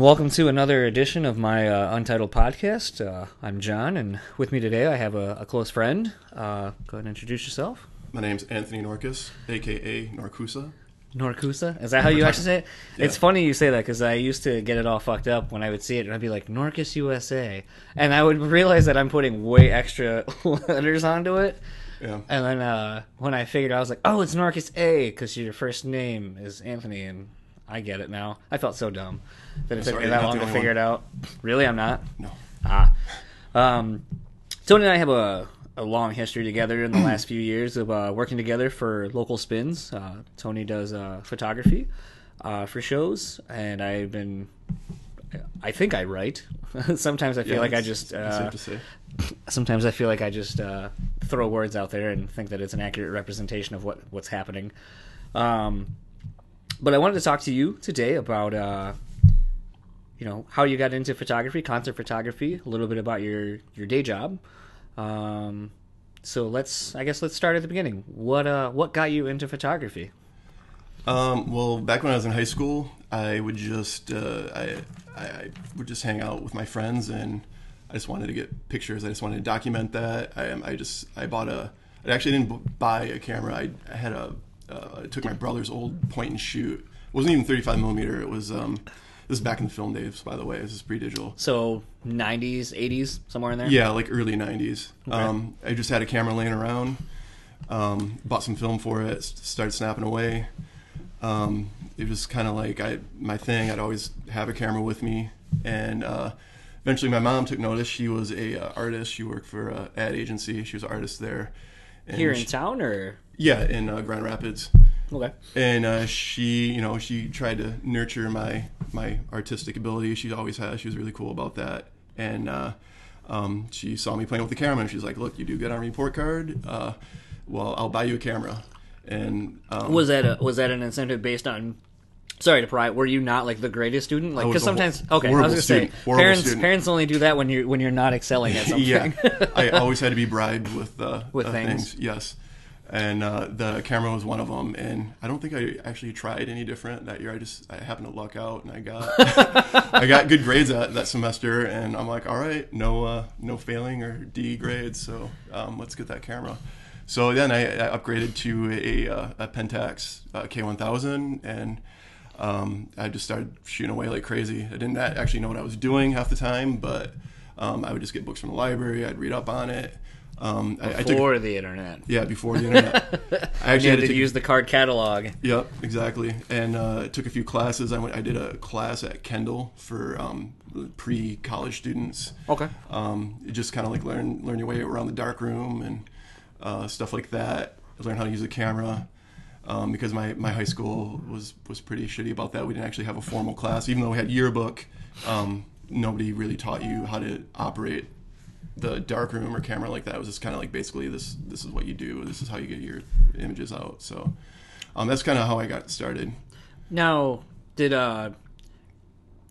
and welcome to another edition of my uh, Untitled podcast. Uh, I'm John, and with me today I have a, a close friend. Uh, go ahead and introduce yourself. My name's Anthony Norcus, aka Norcusa. Norcusa? Is that how you actually say it? Yeah. It's funny you say that because I used to get it all fucked up when I would see it, and I'd be like, Norcus USA. And I would realize that I'm putting way extra letters onto it. Yeah. And then uh, when I figured out, I was like, oh, it's Norcus A because your first name is Anthony, and I get it now. I felt so dumb that it took sorry, me you're that not long the to only figure it out. Really, I'm not. No. Ah. Um, Tony and I have a, a long history together in the last few years of uh, working together for local spins. Uh, Tony does uh, photography uh, for shows, and I've been. I think I write. sometimes I feel Yeah, like I just. Uh, safe to say. sometimes I feel like I just uh, throw words out there and think that it's an accurate representation of what what's happening. Um, but I wanted to talk to you today about uh, you know how you got into photography, concert photography, a little bit about your your day job. Um, so let's I guess let's start at the beginning. What uh what got you into photography? Um, well, back when I was in high school, I would just uh, I, I would just hang out with my friends, and I just wanted to get pictures. I just wanted to document that. I I just I bought a. I actually didn't buy a camera. I, I had a. Uh, I took my brother's old point and shoot. It wasn't even 35 millimeter. It was um. This is back in the film days, by the way. This is pre-digital. So 90s, 80s, somewhere in there. Yeah, like early '90s. Um, I just had a camera laying around. Um, bought some film for it. Started snapping away. Um, it was kind of like I my thing. I'd always have a camera with me, and uh, eventually my mom took notice. She was a uh, artist. She worked for a ad agency. She was an artist there. And Here in she- town, or? Yeah, in uh, Grand Rapids. Okay. and uh, she you know she tried to nurture my my artistic ability she always has. She was really cool about that. And uh, um, she saw me playing with the camera and she's like look you do good on report card. Uh, well i'll buy you a camera. And um, Was that a, was that an incentive based on? Sorry to pry. Were you not like the greatest student? Like because a sometimes okay, I was gonna say student. Horrible parents student. parents only do that when you're when you're not excelling at something. yeah i always had to be bribed with uh, With uh, things. yes and uh, the camera was one of them and i don't think i actually tried any different that year i just i happened to luck out and i got i got good grades that, that semester and i'm like all right no uh, no failing or d grades so um, let's get that camera so then i, I upgraded to a, uh, a pentax uh, k1000 and um, I just started shooting away like crazy. I didn't actually know what I was doing half the time, but um, I would just get books from the library. I'd read up on it. Um, I, I took, Before the internet, yeah, before the internet. I you actually had had to take- use the card catalog. Yep, exactly. And uh, took a few classes. I went. I did a class at Kendall for um, pre-college students. Okay. Um, just kind of like learn learn your way around the dark room and uh, stuff like that. Learn how to use a camera. Um, because my, my high school was, was pretty shitty about that. We didn't actually have a formal class, even though we had yearbook. Um, nobody really taught you how to operate the dark room or camera like that. It was just kind of like basically this this is what you do. This is how you get your images out. So um, that's kind of how I got started. Now, did uh,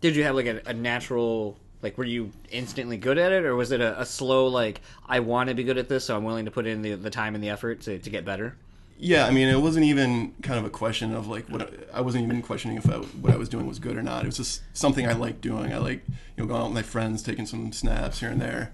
did you have like a, a natural like were you instantly good at it, or was it a, a slow like I want to be good at this, so I'm willing to put in the, the time and the effort to, to get better? Yeah, I mean, it wasn't even kind of a question of like what I, wasn't even questioning if I, what I was doing was good or not. It was just something I liked doing. I like you know going out with my friends, taking some snaps here and there.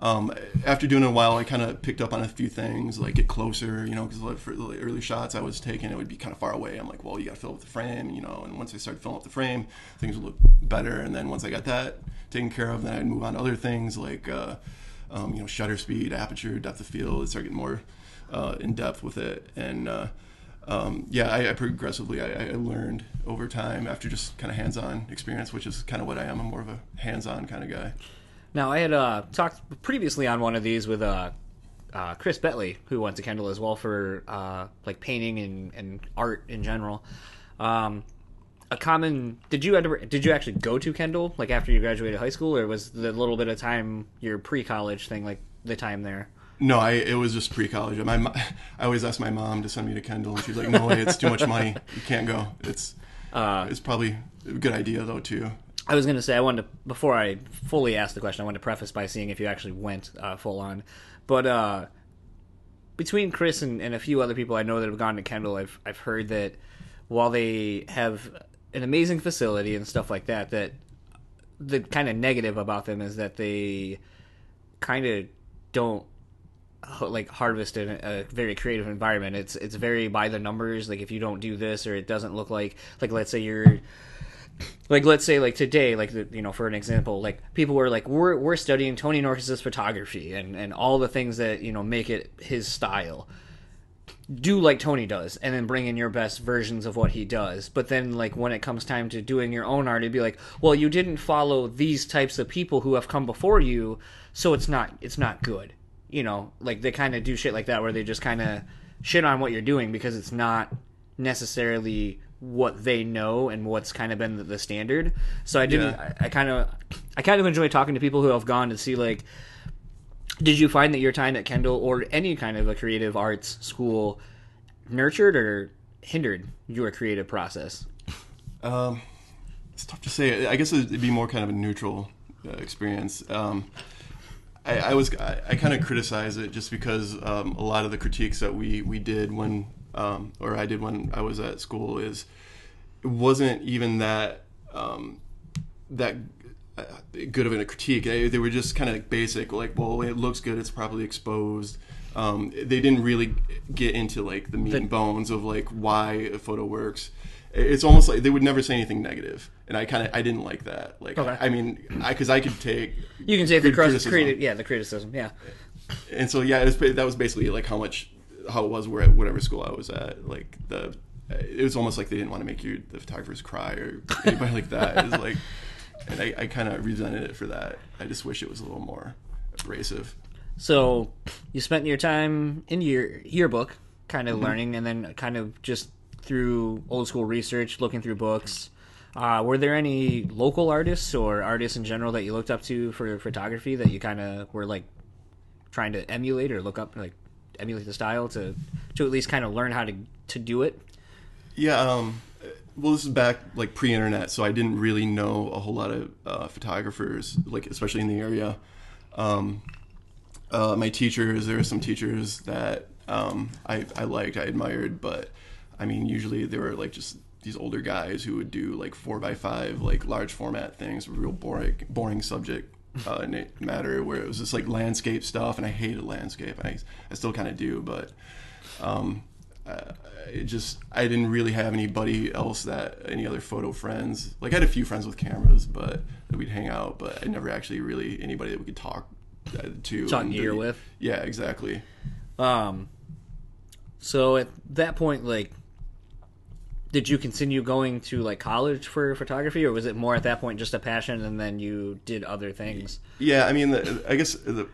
Um, after doing it a while, I kind of picked up on a few things, like get closer, you know, because for the early shots I was taking, it would be kind of far away. I'm like, well, you got to fill up the frame, you know. And once I started filling up the frame, things would look better. And then once I got that taken care of, then I'd move on to other things like, uh, um, you know, shutter speed, aperture, depth of field. Start getting more uh, in depth with it, and uh, um, yeah, I, I progressively I, I learned over time after just kind of hands-on experience, which is kind of what I am. I'm more of a hands-on kind of guy. Now, I had uh, talked previously on one of these with uh, uh, Chris Betley, who went to Kendall as well for uh, like painting and, and art in general. Um, a common did you ever did you actually go to Kendall like after you graduated high school, or was the little bit of time your pre-college thing like the time there? No, I it was just pre-college. My I always asked my mom to send me to Kendall, and she's like, "No way, it's too much money. You can't go. It's Uh, it's probably a good idea though too." I was gonna say I wanted to before I fully ask the question. I wanted to preface by seeing if you actually went uh, full on, but uh, between Chris and, and a few other people I know that have gone to Kendall, I've I've heard that while they have an amazing facility and stuff like that, that the kind of negative about them is that they kind of don't like harvest in a, very creative environment. It's it's very by the numbers. Like if you don't do this or it doesn't look like like let's say you're like let's say like today like the, you know for an example like people were like we're we're studying Tony Norcus's photography and and all the things that you know make it his style do like Tony does and then bring in your best versions of what he does. But then like when it comes time to doing your own art, it'd be like, well, you didn't follow these types of people who have come before you, so it's not it's not good. You know, like they kind of do shit like that where they just kind of shit on what you're doing because it's not necessarily what they know and what's kind of been the, the standard. So I didn't. Yeah. I kind of I kind of enjoy talking to people who have gone to see like did you find that your time at Kendall or any kind of a creative arts school nurtured or hindered your creative process? Um, it's tough to say. I guess it'd be more kind of a neutral uh, experience. Um, I, I was I, I kind of criticize it just because um, a lot of the critiques that we we did when um, or I did when I was at school is it wasn't even that um, that uh, good of a critique. They, they were just kind of basic, like, well, it looks good, it's probably exposed. Um, they didn't really get into like the meat and bones of like why a photo works. It's almost like they would never say anything negative, and I kind of I didn't like that. Like, Okay. I mean, I because I could take You can say the criticism. creative, yeah, the criticism, yeah. and so yeah, it was, that was basically like how much how it was where at whatever school I was at. Like the it was almost like they didn't want to make you the photographers cry or anybody like that. It was like, and I, I kind of resented it for that. I just wish it was a little more abrasive. So you spent your time in your yearbook, kind of mm-hmm. learning, and then kind of just through old school research, looking through books. Uh, were there any local artists or artists in general that you looked up to for photography that you kind of were like trying to emulate or look up, like emulate the style to to at least kind of learn how to to do it? Yeah. Um, well, this is back like pre-internet, so I didn't really know a whole lot of uh, photographers, like especially in the area. Um, uh, my teachers, there were some teachers that um, I, I liked, I admired, but I mean, usually they were like just these older guys who would do like four by five, like large format things, real boring, boring subject uh, matter, where it was just like landscape stuff, and I hated landscape. I, I still kind of do, but um, uh, it just I didn't really have anybody else that any other photo friends. Like I had a few friends with cameras, but that we'd hang out, but I never actually really anybody that we could talk uh, to. Talk gear with. Yeah, exactly. Um, so at that point, like, did you continue going to like college for photography, or was it more at that point just a passion, and then you did other things? Yeah, I mean, the, I guess the,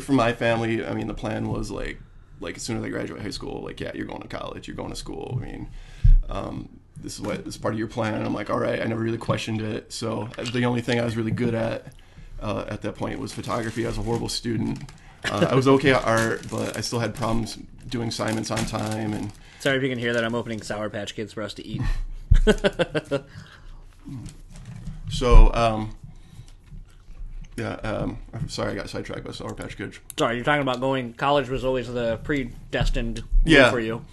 for my family, I mean, the plan was like, like as soon as I graduate high school, like, yeah, you're going to college, you're going to school. I mean, um, this is what this is part of your plan. And I'm like, all right, I never really questioned it. So the only thing I was really good at uh, at that point was photography. I was a horrible student. Uh, I was okay at art, but I still had problems doing assignments on time and. Sorry if you can hear that. I'm opening Sour Patch Kids for us to eat. So, um, yeah, um, I'm sorry I got sidetracked by Sour Patch Kids. Sorry, you're talking about going. College was always the predestined Yeah. for you.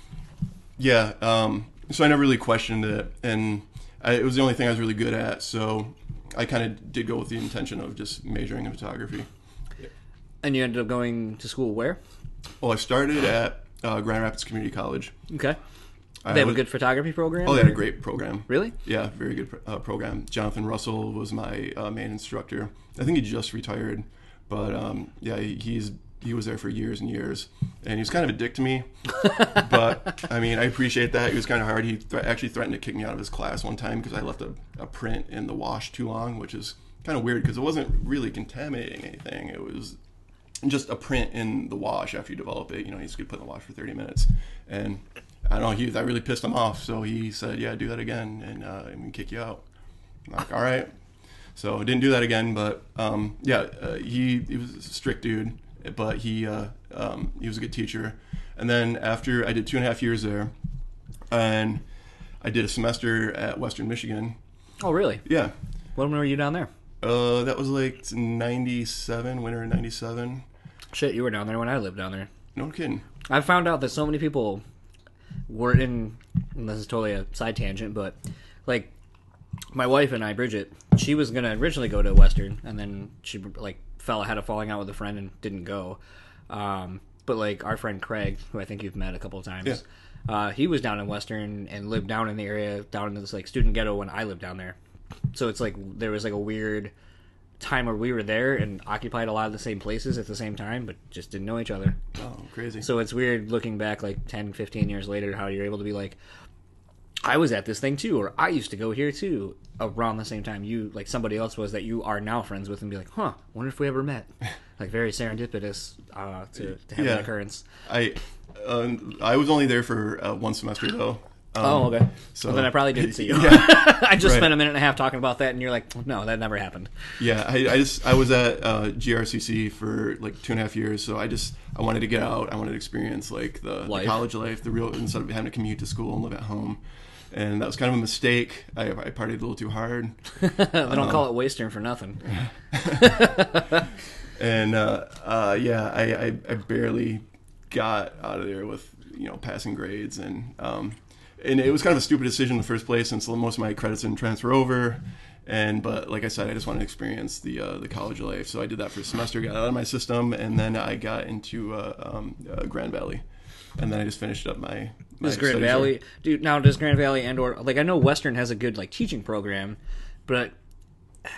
Yeah, um, so I never really questioned it, and I, it was the only thing I was really good at. So I kind of did go with the intention of just majoring in photography. And you ended up going to school where? Well, I started at uh, Grand Rapids Community College. Okay. I They have a good photography program. Oh, they had a great program. Really? Yeah, very good uh, program. Jonathan Russell was my uh, main instructor. I think he just retired, but um, yeah, he, he's he was there for years and years, and he was kind of a dick to me. but I mean, I appreciate that. He was kind of hard. He th- actually threatened to kick me out of his class one time because I left a, a print in the wash too long, which is kind of weird because it wasn't really contaminating anything. It was just a print in the wash after you develop it. You know, you just get put in the wash for 30 minutes. And I don't know, he, that really pissed him off. So he said, yeah, do that again and uh, I'm going to kick you out. I'm like, all right. So I didn't do that again. But um, yeah, uh, he, he was a strict dude, but he, uh, um, he was a good teacher. And then after I did two and a half years there, and I did a semester at Western Michigan. Oh, really? Yeah. When were you down there? Uh, that was like 97, winter of 97. Shit, you were down there when I lived down there. No kidding. I found out that so many people were in. And this is totally a side tangent, but like my wife and I, Bridget, she was gonna originally go to Western, and then she like fell had a falling out with a friend and didn't go. Um, but like our friend Craig, who I think you've met a couple of times, Yeah. uh, he was down in Western and lived down in the area, down in this like student ghetto when I lived down there. So it's like there was like a weird time where we were there and occupied a lot of the same places at the same time, but just didn't know each other. Oh, crazy. So it's weird looking back like 10, 15 years later how you're able to be like, I was at this thing too, or I used to go here too around the same time you, like somebody else was that you are now friends with and be like, huh, wonder if we ever met. like very serendipitous uh, to, to have Yeah. that occurrence. I um, I was only there for uh, one semester though. Um, Oh, okay. So well, then I probably didn't see you. Yeah. I just Right. spent a minute and a half talking about that, and you're like, no, that never happened. Yeah, I, I just I was at uh, GRCC for like two and a half years, so I just I wanted to get out. I wanted to experience like the, the college life, the real instead of having to commute to school and live at home. And that was kind of a mistake. I, I partied a little too hard, they don't call it Western for nothing. and uh, uh, yeah, I, I, I barely got out of there with you know passing grades, and um, and it was kind of a stupid decision in the first place, since most of my credits didn't transfer over. And but like I said, I just wanted to experience the uh, the college life, so I did that for a semester, got out of my system, and then I got into uh, um, uh, Grand Valley, and then I just finished up my. my Does Grand there. Valley, dude? Now does Grand Valley and or like I know Western has a good like teaching program, but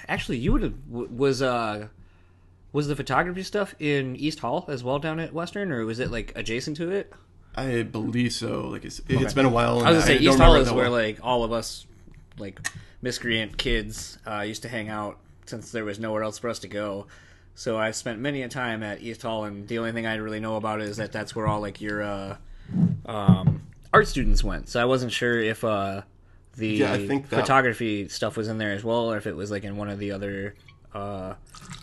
actually you would have was uh was the photography stuff in East Hall as well down at Western, or was it like adjacent to it? I believe so. Like it's it's been a while. and I was gonna say don't East Hall remember it is that where well. like all of us like miscreant kids uh, used to hang out since there was nowhere else for us to go. So I spent many a time at East Hall, and the only thing I really know about it is that that's where all like your uh, um, art students went. So I wasn't sure if uh, the Yeah, I think that- photography stuff was in there as well, or if it was like in one of the other uh,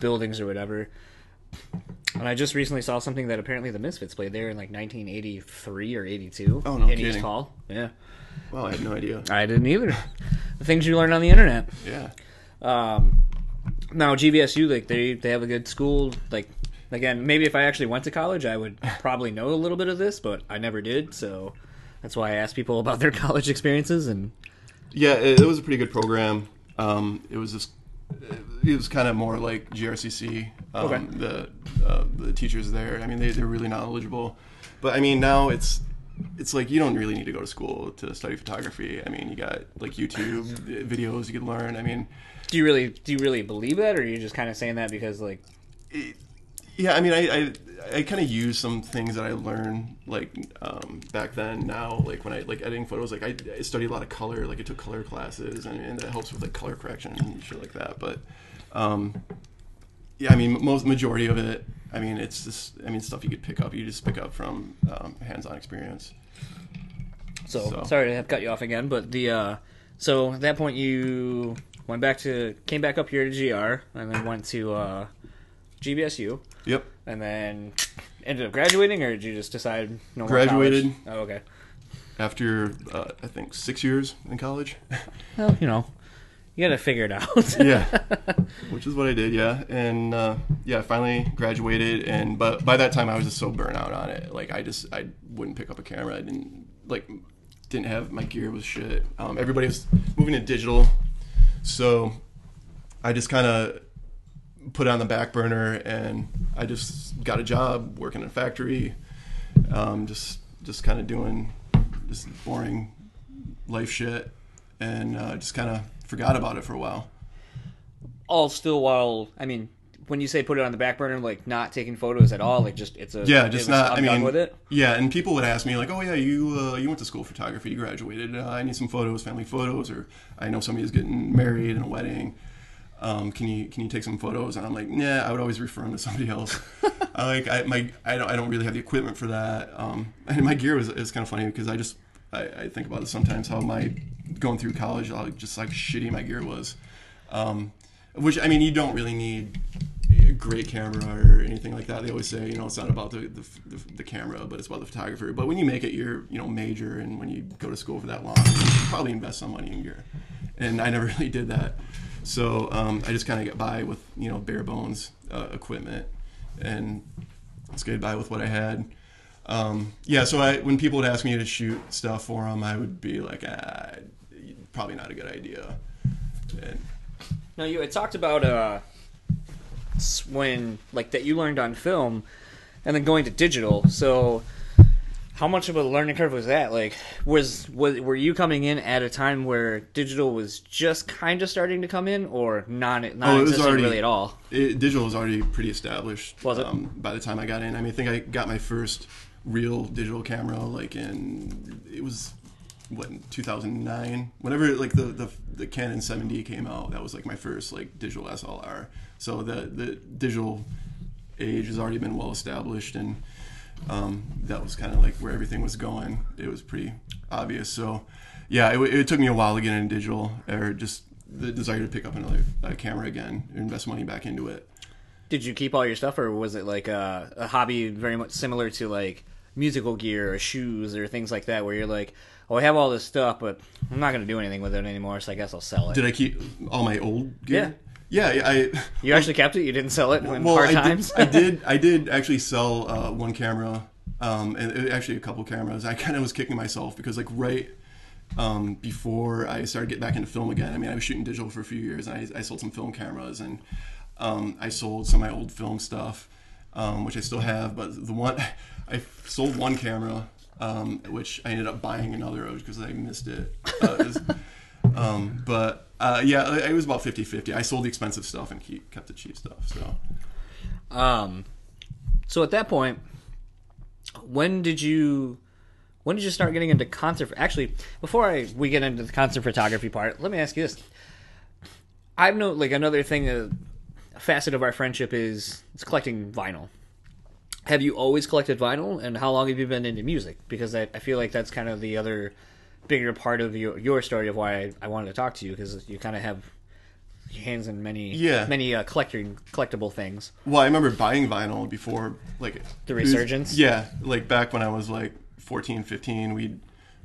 buildings or whatever. And I just recently saw something that apparently the Misfits played there in like 1983 or 82 Oh, no in East. Hall. Yeah. Well, I had no idea. I didn't either. the things you learn on the internet. Yeah. Um, now GVSU, like they they have a good school. Like again, maybe if I actually went to college, I would probably know a little bit of this, but I never did. So that's why I ask people about their college experiences. And Yeah, it, it was a pretty good program. Um, it was just, it was kind of more like GRCC. Um, Okay. The uh, the teachers there, I mean, they they're really knowledgeable. But I mean, now it's it's like you don't really need to go to school to study photography. I mean, you got like YouTube videos you can learn. I mean, do you really do you really believe that, or are you just kind of saying that because like yeah, I mean, I I, I kind of use some things that I learned like um, back then. Now, like when I like editing photos, like I, I studied a lot of color. Like I took color classes, and, and that helps with like color correction and shit like that. But um, yeah, I mean, most majority of it. I mean, it's just I mean stuff you could pick up. You just pick up from um, hands-on experience. So, So- sorry to have cut you off again, but the uh, so at that point you went back to came back up here to GR and then went to uh, GVSU Yep. and then ended up graduating, or did you just decide no more Graduated. college? Oh, okay. After uh, I think six years in college. Well, you know, you got to figure it out. yeah which is what i did yeah and uh, yeah i finally graduated and but by that time i was just so burnt out on it like i just i wouldn't pick up a camera i didn't like didn't have my gear was shit um, everybody was moving to digital so i just kind of put it on the back burner and i just got a job working in a factory um, just just kind of doing just boring life shit and uh, just kind of forgot about it for a while All still while I mean, when you say put it on the back burner, like not taking photos at all, like just it's a Yeah, just not. I'm I mean, with it. yeah, and people would ask me like, "Oh yeah, you uh, you went to school photography, you graduated. Uh, I need some photos, family photos, or I know somebody's getting married in a wedding. Um, can you can you take some photos?" And I'm like, "Nah." I would always refer them to somebody else. I like I my I don't I don't really have the equipment for that. Um, and my gear was is kind of funny because I just I, I think about it sometimes how my going through college, how just like shitty my gear was. Um, which I mean, you don't really need a great camera or anything like that. They always say, you know, it's not about the, the, the, the camera, but it's about the photographer. But when you make it your, you know, major and when you go to school for that long, you probably invest some money in gear. And I never really did that. So um, I just kind of get by with, you know, bare bones uh, equipment and get by with what I had. Um, yeah, so I, when people would ask me to shoot stuff for them, I would be like, ah, probably not a good idea. And Now you had talked about uh, when like that you learned on film, and then going to digital. So, how much of a learning curve was that? Like, was was were you coming in at a time where digital was just kind of starting to come in, or not not Oh, it was already- really at all? it, digital was already pretty established. Was it? Um, by the time I got in, I mean, I think I got my first real digital camera like in it was what 2009. Whenever like the the the Canon 7D came out, that was like my first like digital SLR. So the the digital age has already been well established and. Um, that was kind of like where everything was going. It was pretty obvious. So, yeah, it, it took me a while to get into digital, or just the desire to pick up another uh, camera again, and invest money back into it. Did you keep all your stuff, or was it like a, a hobby very much similar to like musical gear or shoes or things like that, where you're like, oh, I have all this stuff, but I'm not going to do anything with it anymore, so I guess I'll sell it. Did I keep all my old gear? Yeah. I you actually kept it? You didn't sell it in well, hard I times? did, I did. I did actually sell uh, one camera, um, and uh, actually a couple cameras. I kind of was kicking myself because like right um, before I started getting back into film again. I mean, I was shooting digital for a few years, and I, I sold some film cameras, and um, I sold some of my old film stuff, um, which I still have. But the one I sold one camera, um, which I ended up buying another of because I missed it. Uh, it was- um, but uh, yeah, it was about 50-50. I sold the expensive stuff and kept the cheap stuff. So. Um, so at that point, when did you when did you start getting into concert? Actually, before I we get into the concert photography part, let me ask you this: I've know like another thing, uh, a facet of our friendship is it's collecting vinyl. Have you always collected vinyl, and how long have you been into music? Because I, I feel like that's kind of the other bigger part of your your story of why I, I wanted to talk to you because you kind of have your hands in many Yeah. many uh, collecting collectible things. Well, I remember buying vinyl before, like The it was- resurgence? yeah, like back when I was like 14, 15, we'd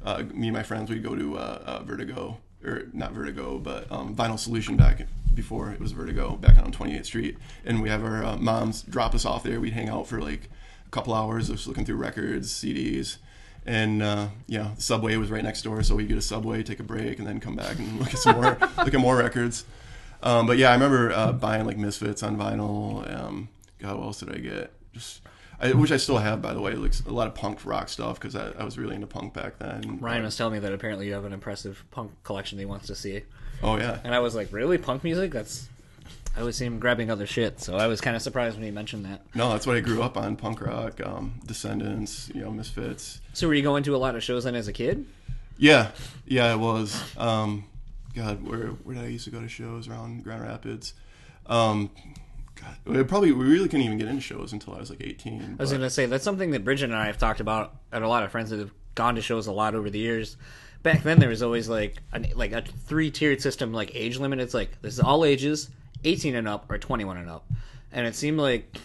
uh, me and my friends we'd go to uh, uh, Vertigo or not Vertigo, but um, Vinyl Solution back before it was Vertigo back on 28th Street, and we have our uh, moms drop us off there. We'd hang out for like a couple hours, just looking through records, CDs. And uh, yeah, the subway was right next door, so we'd get a subway, take a break, and then come back and look at some more, look at more records. Um, but yeah, I remember uh, buying like Misfits on vinyl. Um, God, what else did I get? Just, I, which I still have, by the way. Like a lot of punk rock stuff because I, I was really into punk back then. Ryan was telling me that apparently you have an impressive punk collection that he wants to see, Oh yeah, and I was like, "Really, punk music? That's." I always see him grabbing other shit, so I was kind of surprised when he mentioned that. no, that's what I grew up on: punk rock, um, Descendents, you know, Misfits. So, were you going to a lot of shows then as a kid? Yeah, yeah, it was. Um, God, where where did I used to go to shows around Grand Rapids? Um, God, probably we really couldn't even get into shows until I was like eighteen. I was but- going to say that's something that Bridget and I have talked about, and a lot of friends that have gone to shows a lot over the years. Back then, there was always like an, like a three tiered system, like age limit. It's like this is all ages, eighteen and up or twenty one and up, and it seemed like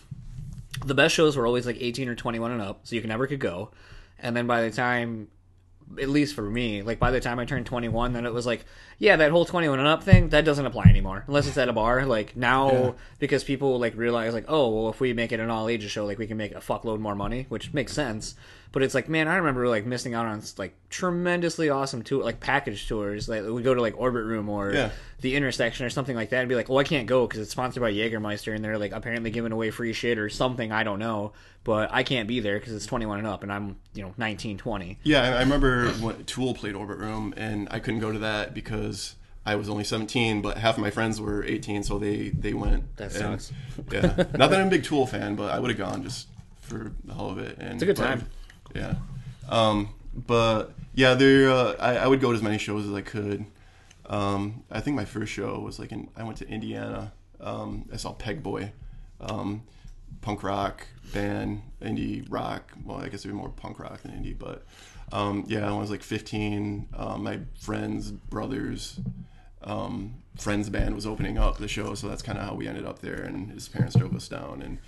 the best shows were always like eighteen or twenty one and up, so you can never could go. And then by the time at least for me, like by the time I turned 21, then it was like, yeah, that whole 21 and up thing that doesn't apply anymore unless it's at a bar. Like now, Yeah. because people like realize like, oh, well, if we make it an all ages show, like we can make a fuckload more money, which makes sense. But it's like, man, I remember like missing out on like tremendously awesome tour, like package tours. Like we go to like Orbit Room or Yeah. the intersection or something like that, and be like, oh, I can't go because it's sponsored by Jägermeister, and they're like apparently giving away free shit or something. I don't know, but I can't be there because it's 21 and up, and I'm you know 19, 20. Yeah, I I remember when Tool played Orbit Room, and I couldn't go to that because I was only 17, but half of my friends were 18, so they they went. That And- yeah, not that I'm a big Tool fan, but I would have gone just for the hell of it. And it's a good time. Yeah, um, but yeah, there. Uh, I, I would go to as many shows as I could. Um, I think my first show was like in. I went to Indiana. Um, I saw Pegboy, um, punk rock band, indie rock. Well, I guess it'd be more punk rock than indie, but um, yeah, when I was like 15, um, my friends, brothers, friends band was opening up the show, so that's kind of how we ended up there. And his parents drove us down, and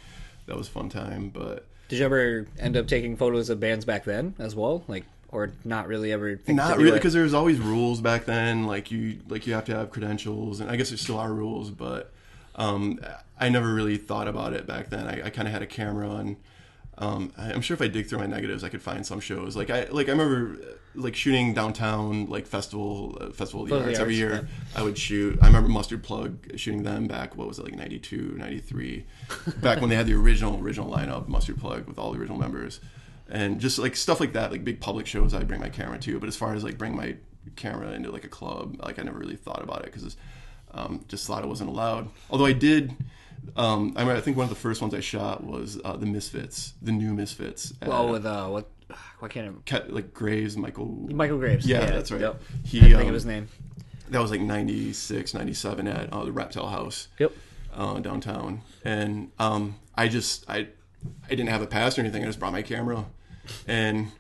that was fun time. But Did you ever end up taking photos of bands back then as well? Like, or not really ever? Think not really because there was always rules back then like you like you have to have credentials and i guess there still are rules but um, i never really thought about it back then i, I kind of had a camera and um, I- I'm sure if I dig through my negatives, I could find some shows. Like I like I remember uh, like shooting downtown like festival uh, festival of the of arts the every Arts, year. I would shoot. I remember Mustard Plug shooting them back. What was it like 92, 93, back when they had the original original lineup Mustard Plug with all the original members, and just like stuff like that, like big public shows. I'd bring my camera to. But as far as like bring my camera into like a club, like I never really thought about it because um, just thought it wasn't allowed. Although I did. Um, I, mean, I think one of the first ones I shot was uh, the Misfits, the new Misfits. at, Well, with uh, what? Why can't I? Like Graves, Michael. Michael Graves. Yeah, that's right. Yep. He, I think um, of his name. That was like 96, 97 at uh, the Reptile House Yep. uh, downtown, and um, I just I I didn't have a pass or anything. I just brought my camera, and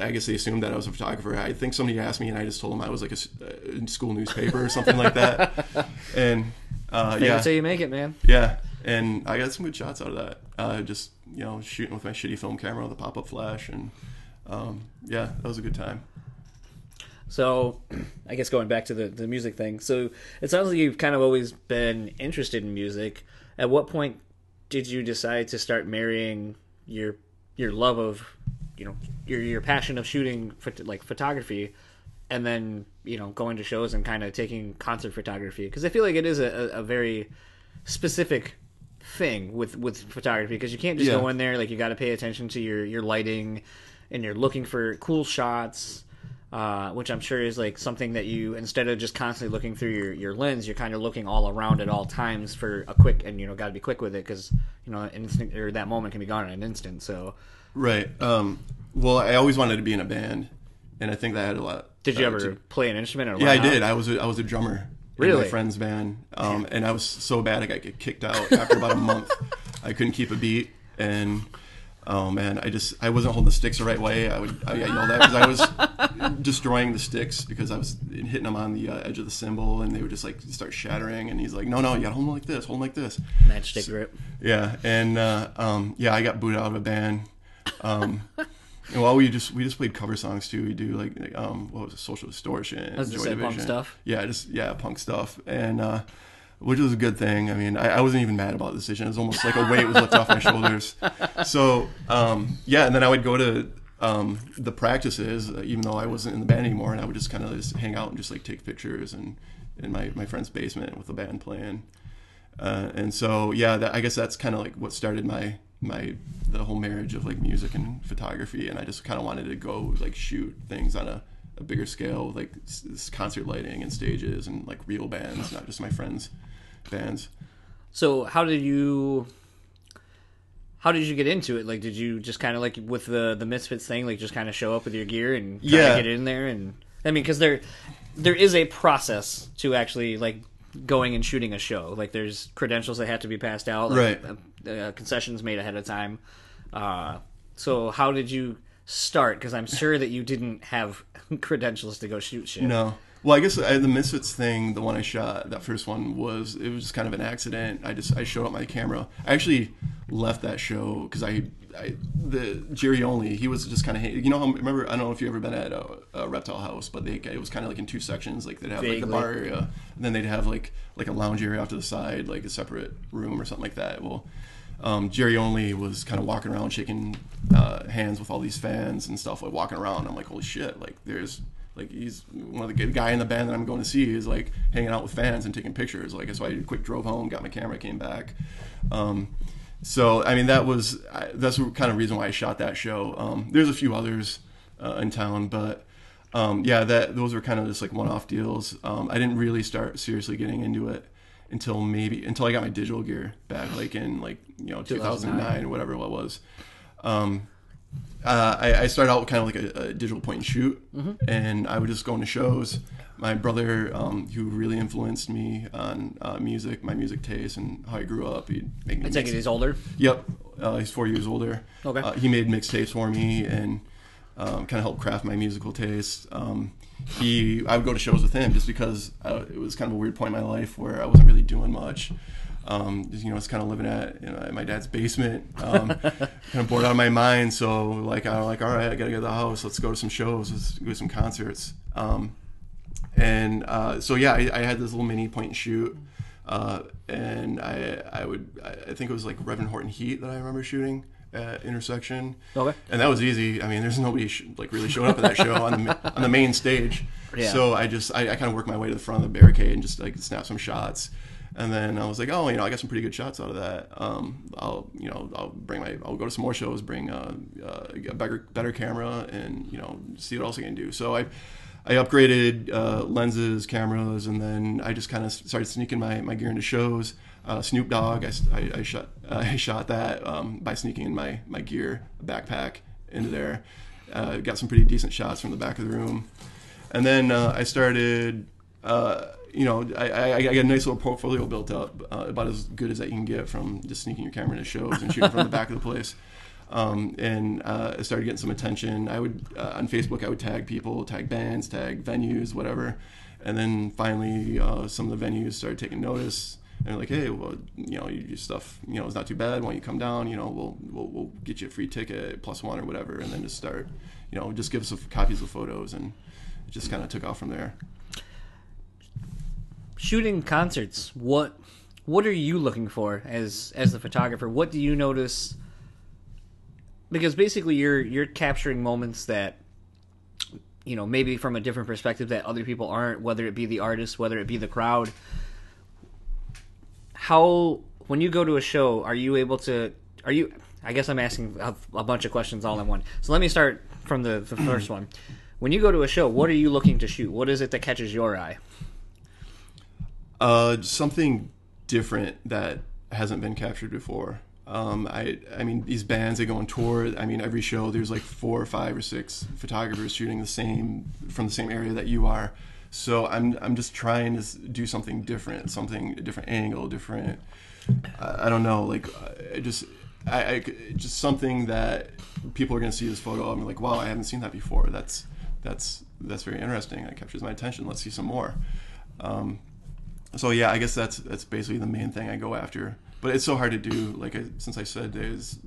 I guess they assumed that I was a photographer. I think somebody asked me, and I just told them I was like a school newspaper or something like that. And uh, Yeah. That's how you make it, man. yeah, and I got some good shots out of that. Uh, just you know, shooting with my shitty film camera with a pop-up flash, and um, yeah, that was a good time. So, I guess going back to the, the music thing. So, it sounds like you've kind of always been interested in music. At what point did you decide to start marrying your your love of, you know, your your passion of shooting like photography and then, you know, going to shows and kind of taking concert photography because I feel like it is a, a, very specific thing with with photography because you can't just Yeah. go in there like you got to pay attention to your your lighting and you're looking for cool shots uh, which I'm sure is like something that you instead of just constantly looking through your, your lens, you're kind of looking all around at all times for a quick and you know got to be quick with it because you know an instant or that moment can be gone in an instant. So Right. Um, well, I always wanted to be in a band, and I think that had a lot. did you uh, ever to- play an instrument? Or Yeah, I did. I was a, I was a drummer in Really? my friend's band, um, and I was so bad I got kicked out after about a month. I couldn't keep a beat, and oh man, I just I wasn't holding the sticks the right way. I would I got yelled at because I was destroying the sticks because I was hitting them on the uh, edge of the cymbal, and they would just like start shattering. And he's like, "No, no, you gotta hold them like this, hold them like this." Matchstick grip. Yeah, and uh, um, yeah, I got booted out of a band. Um, and while we just we just played cover songs too. We do like um, what was it, Social Distortion, gonna say, punk stuff? Yeah, just yeah, punk stuff, and uh, which was a good thing. I mean, I, I wasn't even mad about the decision. It was almost like a weight was lifted off my shoulders. So um, yeah, and then I would go to um, the practices, uh, even though I wasn't in the band anymore, and I would just kind of just hang out and just like take pictures and in my, my friend's basement with the band playing. Uh, and so yeah, that, I guess that's kind of like what started my my the whole marriage of like music and photography, and I just kind of wanted to go like shoot things on a, a bigger scale, like s- s- concert lighting and stages and like real bands, not just my friends' bands. So how did you? How did you get into it? Like, did you just kind of like with the the Misfits thing, like just kind of show up with your gear and try Yeah. to get in there? And I mean, because there there is a process to actually like going and shooting a show. Like, there's credentials that have to be passed out, like, Right. Uh, concessions made ahead of time. Uh, so how did you start? Because I'm sure that you didn't have credentials to go shoot shit. No. Well, I guess I, the Misfits thing, the one I shot, that first one was it was just kind of an accident. I just I showed up my camera. I actually left that show because I, I the Jerry Only he was just kind of you know how remember I don't know if you ever been at a, a reptile house, but they it was kind of like in two sections. Like they'd have like the bar area, and then they'd have like like a lounge area off to the side, like a separate room or something like that. Well. Um, Jerry Only was kind of walking around shaking uh, hands with all these fans and stuff like walking around. I'm like, holy shit! Like, there's like he's one of the good guy in the band that I'm going to see is like hanging out with fans and taking pictures. Like, so I quick drove home, got my camera, came back. Um, so I mean, that was I, that's kind of reason why I shot that show. Um, there's a few others uh, in town, but um, yeah, that those were kind of just like one-off deals. Um, I didn't really start seriously getting into it until maybe until I got my digital gear back, like in like you know 2009, whatever it was. Um, uh, I, I started out kind of like a, a digital point and shoot, and I would just go into shows. My brother, um, who really influenced me on uh, music, my music taste, and how I grew up, he'd make me I take it he's older. Yep, uh, he's four years older. Okay. Uh, he made mixtapes for me and um, kind of helped craft my musical taste. Um, he, I would go to shows with him just because uh, it was kind of a weird point in my life where I wasn't really doing much. Um, you know, I was kind of living at you know, my dad's basement, um, kind of bored out of my mind. So like, I was like, all right, I gotta get to the house. Let's go to some shows. Let's go to some concerts. Um, and uh, so yeah, I, I had this little mini point and shoot, uh, and I I would I I think it was like Reverend Horton Heat that I remember shooting at intersection. Okay. And that was easy. I mean, there's nobody sh- like really showing up at that show on the on the main stage. Yeah. So I just I, I kind of worked my way to the front of the barricade and just like snap some shots. And then I was like, oh, you know, I got some pretty good shots out of that. Um, I'll, you know, I'll bring my, I'll go to some more shows, bring uh, uh, a better, better camera, and you know, see what else I can do. So I, I upgraded uh, lenses, cameras, and then I just kind of started sneaking my, my gear into shows. Uh, Snoop Dogg, I, I, I shot I shot that um, by sneaking in my my gear backpack into there. Uh, got some pretty decent shots from the back of the room, and then uh, I started. Uh, you know, I, I, I got a nice little portfolio built up, uh, about as good as that you can get from just sneaking your camera into shows and shooting from the back of the place. Um, and uh, I started getting some attention. I would uh, on Facebook, I would tag people, tag bands, tag venues, whatever. And then finally, uh, some of the venues started taking notice. And like, hey, well, you know, your stuff, you know, is not too bad. Why don't you come down? You know, we'll, we'll, we'll get you a free ticket, plus one or whatever. And then just start, you know, just give us copies of photos. And it just kind of took off from there. Shooting concerts, what what are you looking for as as the photographer? What do you notice? Because basically, you're you're capturing moments that you know maybe from a different perspective that other people aren't. Whether it be the artist, whether it be the crowd. How when you go to a show, are you able to? Are you? I guess I'm asking a, a bunch of questions all in one. So let me start from the the first one. When you go to a show, what are you looking to shoot? What is it that catches your eye? Uh, something different that hasn't been captured before. Um, I, I mean, these bands they go on tour. I mean, every show there's like four or five or six photographers shooting the same from the same area that you are. So I'm, I'm just trying to do something different, something a different angle, different. I, I don't know, like I just, I, I just something that people are gonna see this photo and be like, wow, I haven't seen that before. That's, that's, that's very interesting. That captures my attention. Let's see some more. Um, so yeah, I guess that's that's basically the main thing I go after. But it's so hard to do. Like I, since I said, there's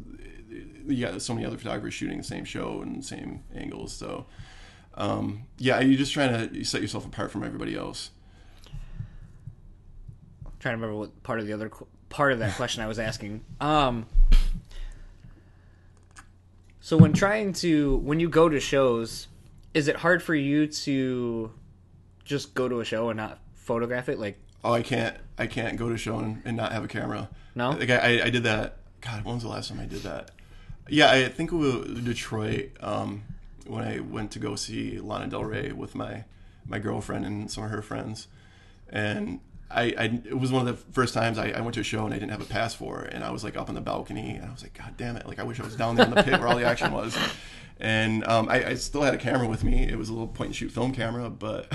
got so many other photographers shooting the same show and same angles. So um, yeah, you're just trying to set yourself apart from everybody else. trying to remember what part of the other qu- part of that question I was asking. Um, so when trying to when you go to shows, is it hard for you to just go to a show and not photograph it? Like, Oh, I can't I can't go to a show and, and not have a camera. No? like I, I did that. God, when was the last time I did that? Yeah, I think it was Detroit um, when I went to go see Lana Del Rey with my my girlfriend and some of her friends, and I, I it was one of the first times I, I went to a show and I didn't have a pass for it, and I was like up on the balcony and I was like, God damn it! Like I wish I was down there in the pit where all the action was. And um, I, I still had a camera with me. It was a little point and shoot film camera, but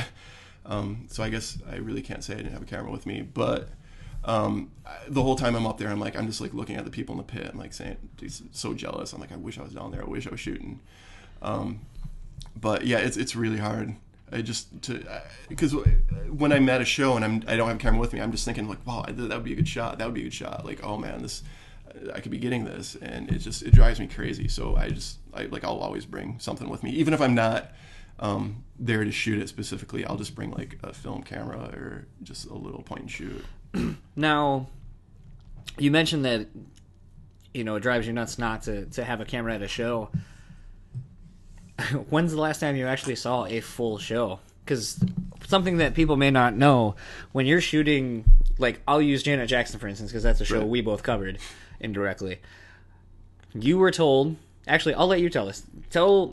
um, so I guess I really can't say I didn't have a camera with me. But um, the whole time I'm up there, I'm like, I'm just like looking at the people in the pit. I'm like saying, "Dude, so jealous. I'm like, I wish I was down there. I wish I was shooting. Um, but yeah, it's it's really hard. I just to because when I'm at a show and I'm I don't have a camera with me, I'm just thinking like, wow, that would be a good shot. That would be a good shot. Like, oh man, this I could be getting this, and it just it drives me crazy. So I just I like I'll always bring something with me, even if I'm not um, there to shoot it specifically. I'll just bring like a film camera or just a little point and shoot. now, you mentioned that you know it drives you nuts not to to have a camera at a show. When's the last time you actually saw a full show? Because something that people may not know when you're shooting, like I'll use Janet Jackson for instance, because that's a show Right. we both covered indirectly. You were told. Actually, I'll let you tell us. Tell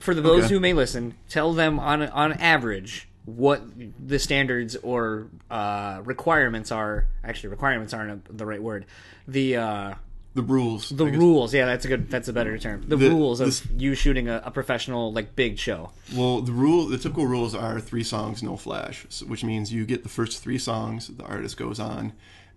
for those Okay. who may listen. Tell them on on average what the standards or uh, requirements are. Actually, requirements aren't a, the right word. The uh, The rules. the rules. Yeah, that's a good. That's a better term. The, The- rules of this- you shooting a, a professional like big show. Well, the rule, the typical rules are three songs, no flash, so, which means you get the first three songs, the artist goes on,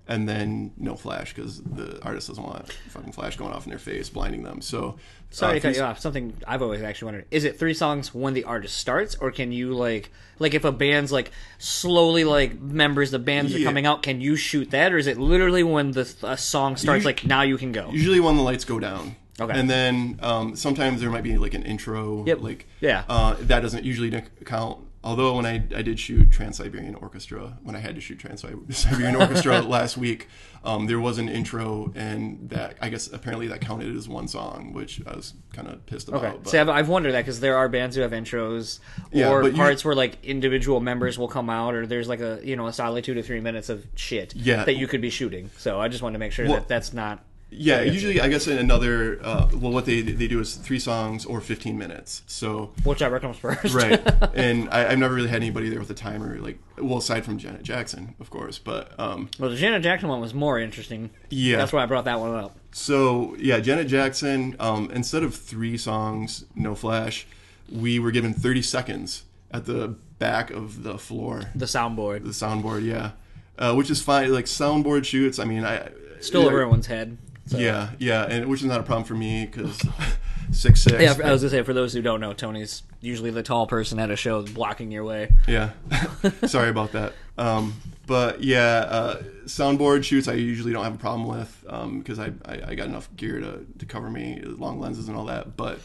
and then no flash because the artist doesn't want fucking flash going off in their face, blinding them. So, Sorry uh, to cut you off. Something I've always actually wondered: is it three songs when the artist starts, or can you like like if a band's like slowly like members the bands are coming out, can you shoot that, or is it literally when the a song starts Usu- like now you can go? Usually when the lights go down. Okay. And then um, sometimes there might be like an intro. Yep. Like Yeah. Uh, that doesn't usually count. Although when I, I did shoot Trans Siberian Orchestra, when I had to shoot Trans Siberian Orchestra last week, um, there was an intro, and that I guess apparently that counted as one song, which I was kind of pissed about. Okay. but- See, I've, I've wondered that because there are bands who have intros Yeah, or but you- parts where like individual members will come out, or there's like a you know a solid two to three minutes of shit Yeah. that you could be shooting. So I just wanted to make sure Well- that that's not. Yeah, usually I guess in another uh, well, what they they do is three songs or fifteen minutes. So Whichever comes first. right, and I, I've never really had anybody there with a timer, like well, aside from Janet Jackson, of course. But um, well, the Janet Jackson one was more interesting. Yeah. That's why I brought that one up. so yeah, Janet Jackson. Um, instead of three songs, no flash, we were given thirty seconds at the back of the floor, The soundboard the soundboard. Yeah, uh, which is fine. Like soundboard shoots. I mean, I still yeah, everyone's head. So. Yeah, yeah, and which is not a problem for me because six six. Yeah, I was gonna say for those who don't know, Tony's usually the tall person at a show blocking your way. Yeah. Sorry about that. Um, but yeah, uh, soundboard shoots I usually don't have a problem with because I, I, I got enough gear to, to cover me, long lenses and all that. But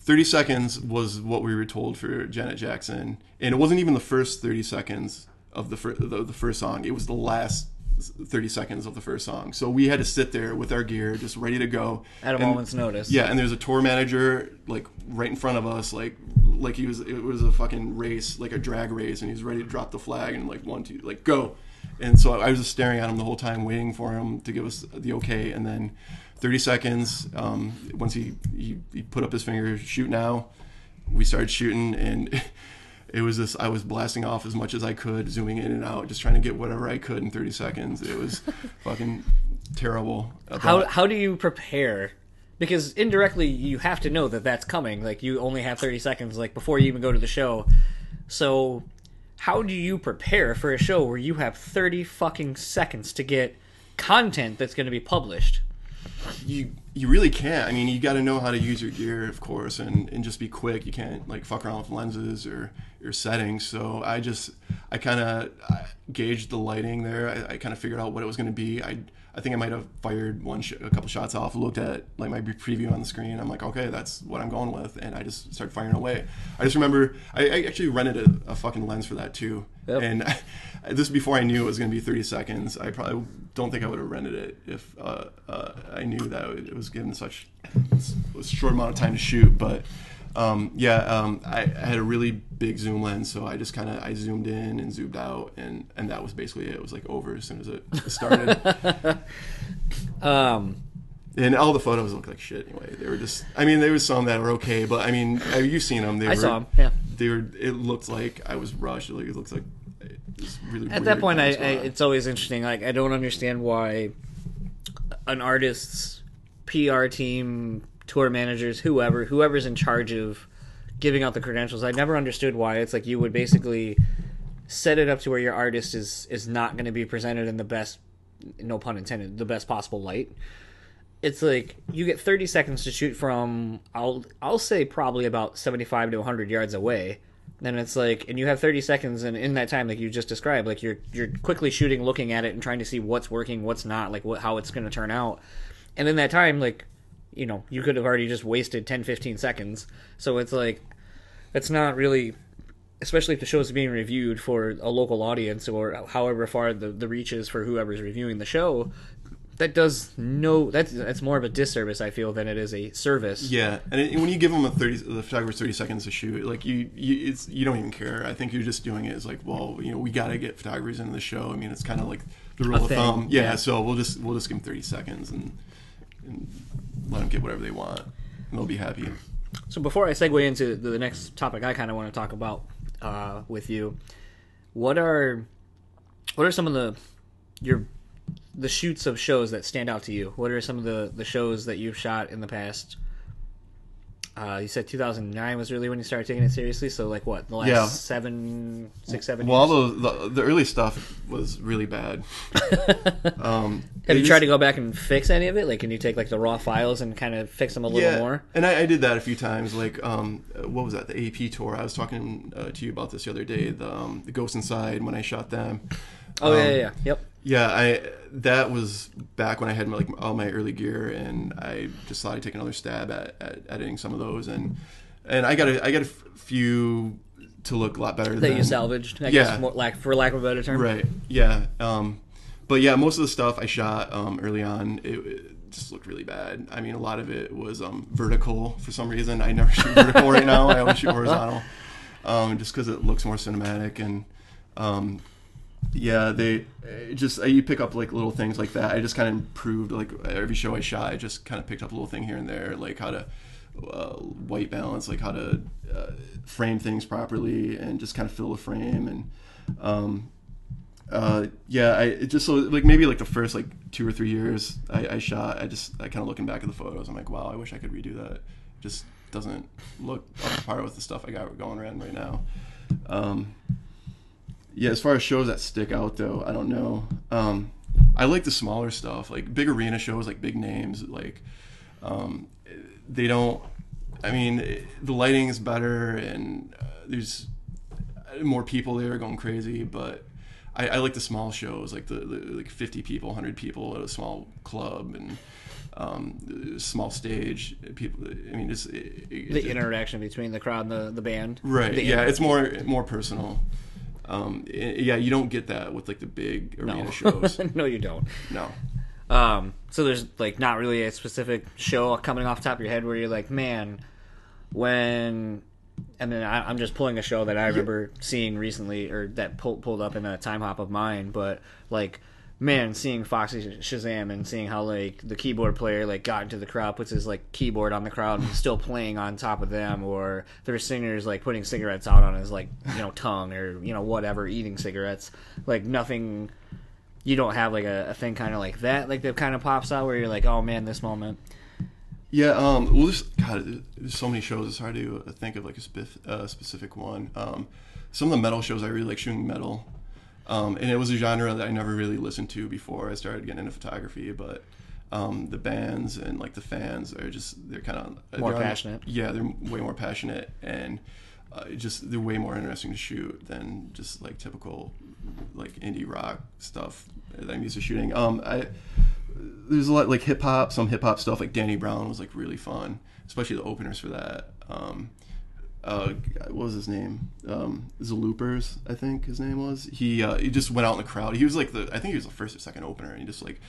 30 seconds was what we were told for Janet Jackson. And it wasn't even the first 30 seconds of the, fir- the, the first song, it was the last 30 seconds of the first song. So we had to sit there with our gear just ready to go. At a And- moment's notice. yeah, and there's a tour manager like right in front of us, like like he was it was a fucking race, like a drag race, and he was ready to drop the flag and like one two like go. And so I was just staring at him the whole time, waiting for him to give us the okay. And then 30 seconds, um, once he, he he put up his finger, shoot now. We started shooting, and it was this. I was blasting off as much as I could, zooming in and out, just trying to get whatever I could in 30 seconds. It was fucking terrible. How how do you prepare? Because indirectly you have to know that that's coming. Like you only have 30 seconds like before you even go to the show. So how do you prepare for a show where you have 30 fucking seconds to get content that's going to be published? you you really can't. I mean, you got to know how to use your gear, of course, and, and just be quick. You can't like fuck around with lenses or your settings. So I just I kind of gauged the lighting there. I, I kind of figured out what it was going to be. I I think I might have fired one sh- a couple shots off, looked at like my preview on the screen. I'm like, okay, that's what I'm going with, and I just started firing away. I just remember I, I actually rented a, a fucking lens for that too, Yep. and this before I knew it was going to be 30 seconds. I probably don't think I would have rented it if uh, uh, I knew that it was given such a short amount of time to shoot. But um, yeah, um, I, I had a really big zoom lens, so I just kind of I zoomed in and zoomed out, and and that was basically it. It was like over as soon as it started. Um and all the photos looked like shit anyway. They were just, I mean, there was some that were okay, but I mean, have you seen them? They I were, saw 'em, yeah. They were. It looked like I was rushed. Like, it looked like it was really. at that point I, I things going on. it's always interesting like I don't understand why an artist's PR team, tour managers, whoever, whoever's in charge of giving out the credentials. I never understood why it's like you would basically set it up to where your artist is is not going to be presented in the best no pun intended, the best possible light. It's like you get 30 seconds to shoot from I'll I'll say probably about 75 to 100 yards away. Then it's like and you have 30 seconds and in that time like you just described like you're you're quickly shooting looking at it and trying to see what's working, what's not, like what how it's going to turn out. And in that time like you know, you could have already just wasted 10 15 seconds. So it's like it's not really especially if the show is being reviewed for a local audience or however far the, the reach is for whoever's reviewing the show that does no that's that's more of a disservice i feel than it is a service Yeah, and it, when you give them a thirty, the photographer thirty seconds to shoot, like you, you, it's you don't even care. I think you're just doing it as like, well, you know, we got to get photographers into the show. I mean, it's kind of like the rule A of thing, thumb. Yeah, yeah. so we'll just we'll just give them thirty seconds and, and let them get whatever they want, and they'll be happy. so before i segue into the next topic i kind of want to talk about uh, with you what are what are some of the your the shoots of shows that stand out to you what are some of the the shows that you've shot in the past uh, you said 2009 was really when you started taking it seriously. So like what the last Yeah. seven, six, seven. Well, all years? the, the early stuff was really bad. um, Have you tried just- to go back and fix any of it? Like, can you take like the raw files and kind of fix them a little more? And I, I did that a few times. Like, um, what was that? The AP tour. I was talking uh, to you about this the other day. The um, the Ghost Inside when I shot them. Oh yeah, Um, yeah, yeah. Yep. Yeah, I that was back when I had like all my early gear, and I just thought I'd take another stab at, at editing some of those, and and I got a I got a f- few to look a lot better. that than, you salvaged. I Yeah. guess, more, lack, for lack of a better term. Right. Yeah. Um, but yeah, most of the stuff I shot um, early on, it, it just looked really bad. I mean, a lot of it was um, vertical for some reason. I never shoot vertical right now. I always shoot horizontal, um, just because it looks more cinematic and. Um, yeah, they just you pick up like little things like that. I just kind of improved like every show I shot. I just kind of picked up a little thing here and there, like how to uh, white balance, like how to uh, frame things properly, and just kind of fill the frame. And um, uh, yeah, I just so like maybe like the first like two or three years I, I shot. I just I kind of looking back at the photos, I'm like, wow, I wish I could redo that. It just doesn't look up to par with the stuff I got going around right now. Um, yeah, as far as shows that stick out though, I don't know. Um, I like the smaller stuff, like big arena shows, like big names. Like um, they don't. I mean, the lighting is better, and uh, there's more people there going crazy. But I, I like the small shows, like the, the like 50 people, 100 people at a small club, and um, small stage. People. I mean, it's it, it, The interaction between the crowd and the, the band. Right. The yeah, it's more more personal. Um, yeah, you don't get that with like the big arena no. shows. no, you don't. No. Um, so there's like not really a specific show coming off the top of your head where you're like, man, when. And then I, I'm just pulling a show that I remember seeing recently, or that pull, pulled up in a time hop of mine. But like, man, seeing Foxy Shazam and seeing how like the keyboard player like got into the crowd, puts his like keyboard on the crowd and still playing on top of them, or their singers like putting cigarettes out on his like you know tongue or you know whatever, eating cigarettes. Like nothing you don't have like a, a thing kind of like that, like that kind of pops out where you're like, oh man, this moment. Yeah. Um. Well, there's God. There's so many shows. It's hard to uh, think of like a uh, specific one. Um, some of the metal shows I really like shooting metal. Um, and it was a genre that I never really listened to before I started getting into photography. But um, the bands and like the fans are just they're kind of More passionate. Yeah, they're way more passionate and uh, just they're way more interesting to shoot than just like typical like indie rock stuff that I'm used to shooting. Um, I there's a lot like hip hop, some hip hop stuff like Danny Brown was like really fun, especially the openers for that. Um, uh, what was his name? Um, I think his name was. He uh, he just went out in the crowd. He was like the I think he was the first or second opener, and he just like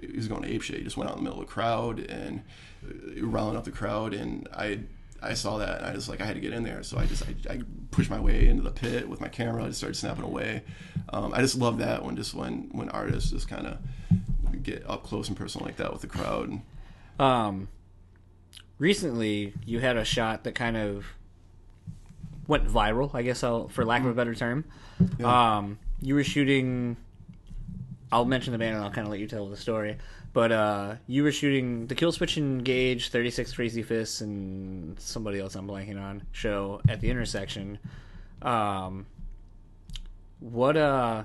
he was going ape shit. He just went out in the middle of the crowd and uh, riling up the crowd, and I. I saw that and I just like I had to get in there, so I just I, I pushed my way into the pit with my camera. I just started snapping away. Um, I just love that when just when when artists just kind of get up close and personal like that with the crowd. Um, recently you had a shot that kind of went viral, I guess, I'll, for lack of a better term. Yeah. Um, you were shooting. I'll mention the band and I'll kind of let you tell the story. But uh, you were shooting the Killswitch Engage, 36 Crazyfists, and somebody else I'm blanking on show at the intersection. Um, what uh,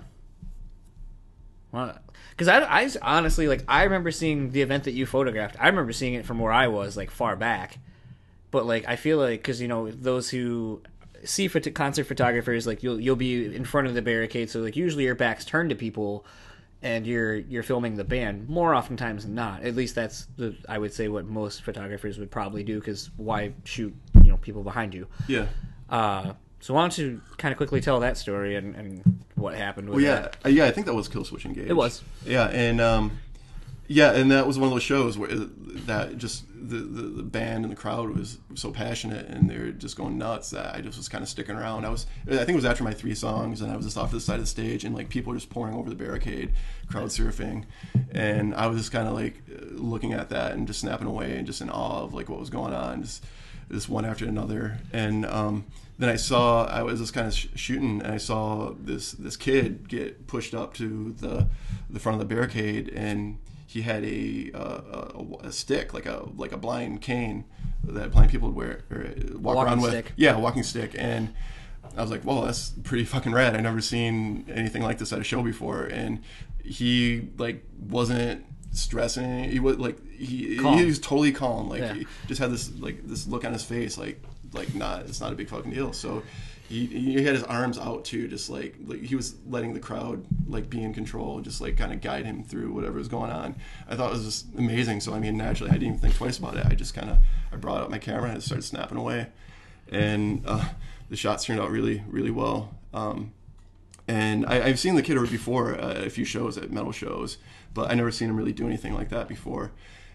because I, I honestly like I remember seeing the event that you photographed. I remember seeing it from where I was, like far back. But like I feel like because you know those who see phot- concert photographers, like you'll you'll be in front of the barricade, so like usually your back's turned to people, and you're you're filming the band more oftentimes than not. At least that's the I would say what most photographers would probably do because why shoot you know people behind you. Yeah. Uh, so why don't you kind of quickly tell that story and, and what happened with Well, yeah, that? uh, yeah. I think that was Killswitch Engage. It was. Yeah, and um, yeah, and that was one of those shows where uh, that just the, the, the band and the crowd was so passionate and they were just going nuts that I just was kind of sticking around. I was, I think it was after my three songs, and I was just off to the side of the stage, and like people were just pouring over the barricade, crowd surfing, and I was just kind of like looking at that and just snapping away and just in awe of like what was going on, just this one after another, and um, then I saw I was just kind of sh- shooting, and I saw this this kid get pushed up to the the front of the barricade, and he had a, uh, a, a stick like a like a blind cane that blind people would wear or uh, walk Walking around with. stick. Yeah, a walking stick, and I was like, "Whoa, that's pretty fucking rad! I never seen anything like this at a show before." And he like wasn't stressing. He was like he Calm. he was totally calm. Like Yeah. he just had this like this look on his face, like like not it's not a big fucking deal. So he, he had his arms out too, just like like he was letting the crowd like be in control, just like kind of guide him through whatever was going on. I thought it was just amazing. So I mean, naturally, I didn't even think twice about it. I just kind of I brought out my camera and started snapping away. and uh, the shots turned out really really well. Um, and I, I've seen the kidder before uh, a few shows at metal shows, but I never seen him really do anything like that before.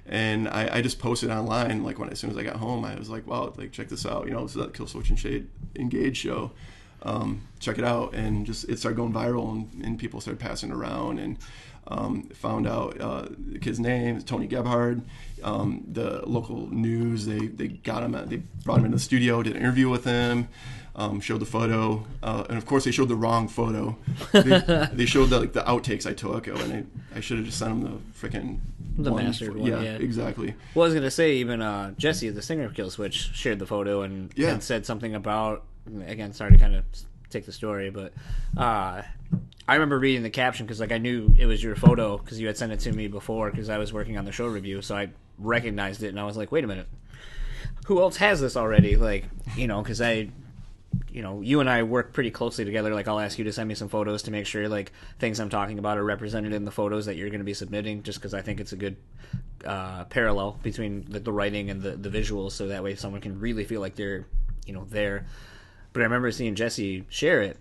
And I, I just posted online like when as soon as I got home, I was like, wow, like check this out, you know, this is that Kill Switch and Shade Engage show. Um, check it out, and just it started going viral, and, and people started passing around, and um, found out uh, the kid's name, Tony Gebhard. Um, the local news, they, they got him, they brought him into the studio, did an interview with him, um, showed the photo, uh, and of course they showed the wrong photo. They, they showed the, like the outtakes I took, and I, I should have just sent them the freaking The mastered one, Yeah, yeah. exactly. Well, I was gonna say even uh, Jesse, the singer of Killswitch, shared the photo and, Yeah. and said something about. Again, sorry to kind of take the story, but uh, I remember reading the caption because like I knew it was your photo because you had sent it to me before because I was working on the show review, so I recognized it and I was like, wait a minute, who else has this already? Like, you know, because I you know, you and I work pretty closely together. Like, I'll ask you to send me some photos to make sure like things I'm talking about are represented in the photos that you're going to be submitting. Just because I think it's a good uh, parallel between the, the writing and the, the visuals, so that way someone can really feel like they're, you know, there. But I remember seeing Jesse share it,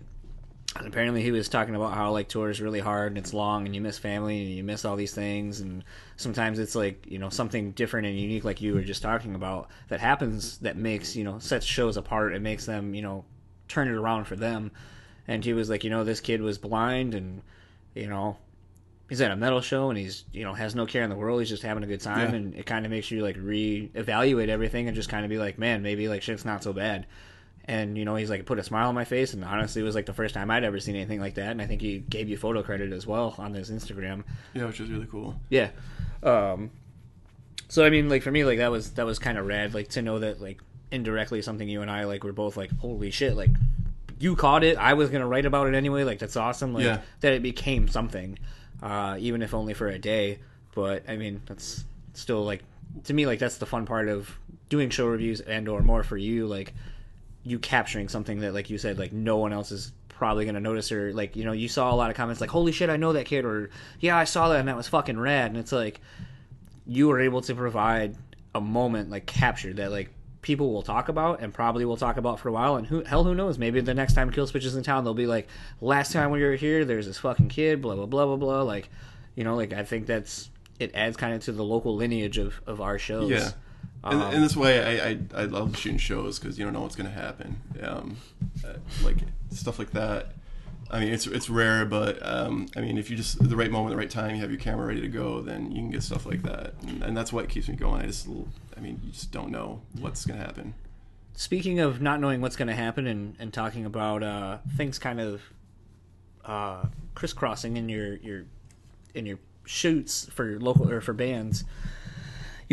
and apparently he was talking about how like tour is really hard and it's long and you miss family and you miss all these things. And sometimes it's like you know something different and unique like you were just talking about that happens that makes you know sets shows apart. And makes them you know turn it around for them. And he was like you know this kid was blind and you know he's at a metal show and he's you know has no care in the world. He's just having a good time Yeah. and it kind of makes you like re-evaluate everything and just kind of be like man maybe like shit's not so bad and you know he's like put a smile on my face and honestly it was like the first time i'd ever seen anything like that and i think he gave you photo credit as well on his instagram Yeah, which is really cool. yeah um so i mean like for me like that was that was kind of rad like to know that like indirectly something you and i like were both like holy shit like you caught it i was gonna write about it anyway like that's awesome like Yeah. that it became something uh even if only for a day but i mean that's still like to me like that's the fun part of doing show reviews and or more for you like you capturing something that like you said like no one else is probably gonna notice or like you know you saw a lot of comments like holy shit i know that kid or yeah i saw that and that was fucking rad. And it's like you were able to provide a moment like captured that like people will talk about and probably will talk about for a while. And who hell who knows? Maybe the next time kill is in town they'll be like last time we were here there's this fucking kid blah blah blah blah blah. Like you know like i think that's it adds kind of to the local lineage of of our shows. Yeah. Um, and this way, I, I, I love shooting shows because you don't know what's going to happen. Um, uh, like stuff like that. I mean, it's it's rare, but um, I mean, if you just at the right moment, the right time, you have your camera ready to go, then you can get stuff like that, and, and that's what keeps me going. I just, I mean, you just don't know what's going to happen. Speaking of not knowing what's going to happen and, and talking about uh, things kind of uh, crisscrossing in your, your in your shoots for local or for bands,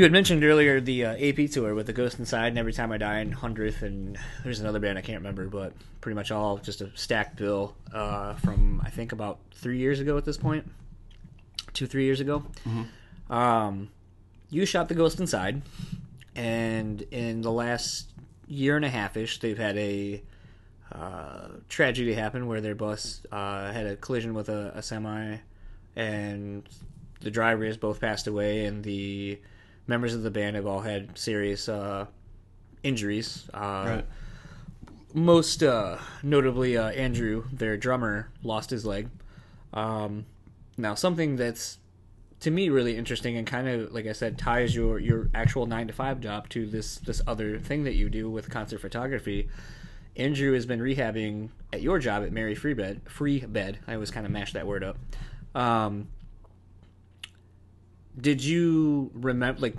you had mentioned earlier the uh, AP tour with the Ghost Inside and Every Time I Die and Hundredth and there's another band I can't remember, but pretty much all just a stacked bill uh, from I think about three years ago at this point, two three years ago. Um, you shot the Ghost Inside, and in the last year and a half ish, they've had a uh, tragedy happen where their bus uh, had a collision with a, a semi, and the drivers both passed away, and the members of the band have all had serious uh, injuries. Uh, Right. Most uh, notably, uh, Andrew, their drummer, lost his leg. Um, now, something that's to me really interesting and kind of like I said ties your your actual nine to five job to this this other thing that you do with concert photography. Andrew has been rehabbing at your job at Mary Free Bed. Free Bed. I always kind of mash that word up. Um, did you remember like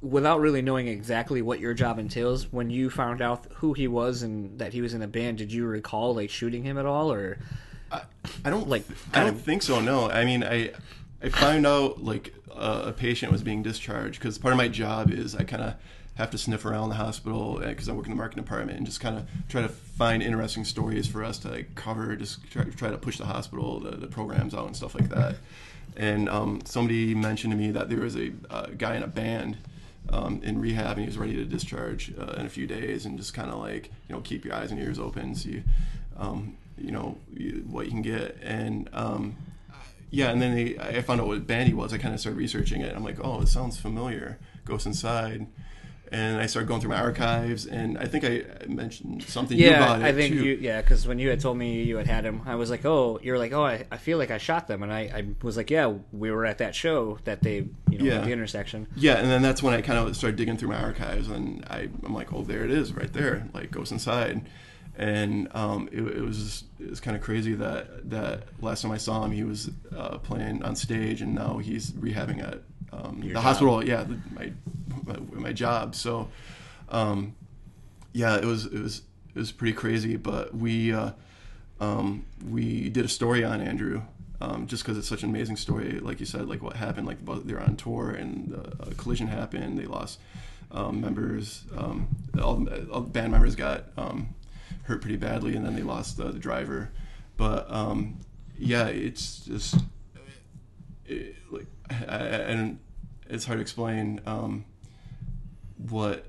without really knowing exactly what your job entails when you found out who he was and that he was in a band did you recall like shooting him at all or I, I don't Like. I don't of- think so. No. I mean, I I found out like uh, a patient was being discharged because part of my job is I kind of have to sniff around the hospital because I work in the marketing department and just kind of try to find interesting stories for us to like cover. Just try, try to push the hospital, the, the programs out and stuff like that. And um, somebody mentioned to me that there was a uh, guy in a band um, in rehab and he was ready to discharge uh, in a few days and just kind of like you know keep your eyes and ears open you um, you know what you can get. And um, yeah and then they, I found out what band he was. I kind of started researching it. I'm like oh it sounds familiar. Ghost Inside and I started going through my archives, and I think I mentioned something Yeah, about it I think too. you. Yeah, because when you had told me you had had him, I was like, "Oh, you're like, oh, I, I feel like I shot them," and I, I was like, "Yeah, we were at that show that they, you know, Yeah. at the intersection." Yeah, and then that's when I kind of started digging through my archives, and I, I'm like, oh, there it is, right there, like Ghost Inside, and um, it, it was just, it was kind of crazy that that last time I saw him, he was uh, playing on stage, and now he's rehabbing at um, the job. hospital. Yeah, the, my, my my job. So, um, yeah, it was it was it was pretty crazy, but we uh, um, we did a story on Andrew. Um, just because it's such an amazing story, like you said, like what happened, like they're on tour and uh, a collision happened. They lost um, members. Um, all, all the band members got um, hurt pretty badly, and then they lost uh, the driver. But um, yeah, it's just it, like, I, I, and it's hard to explain um, what.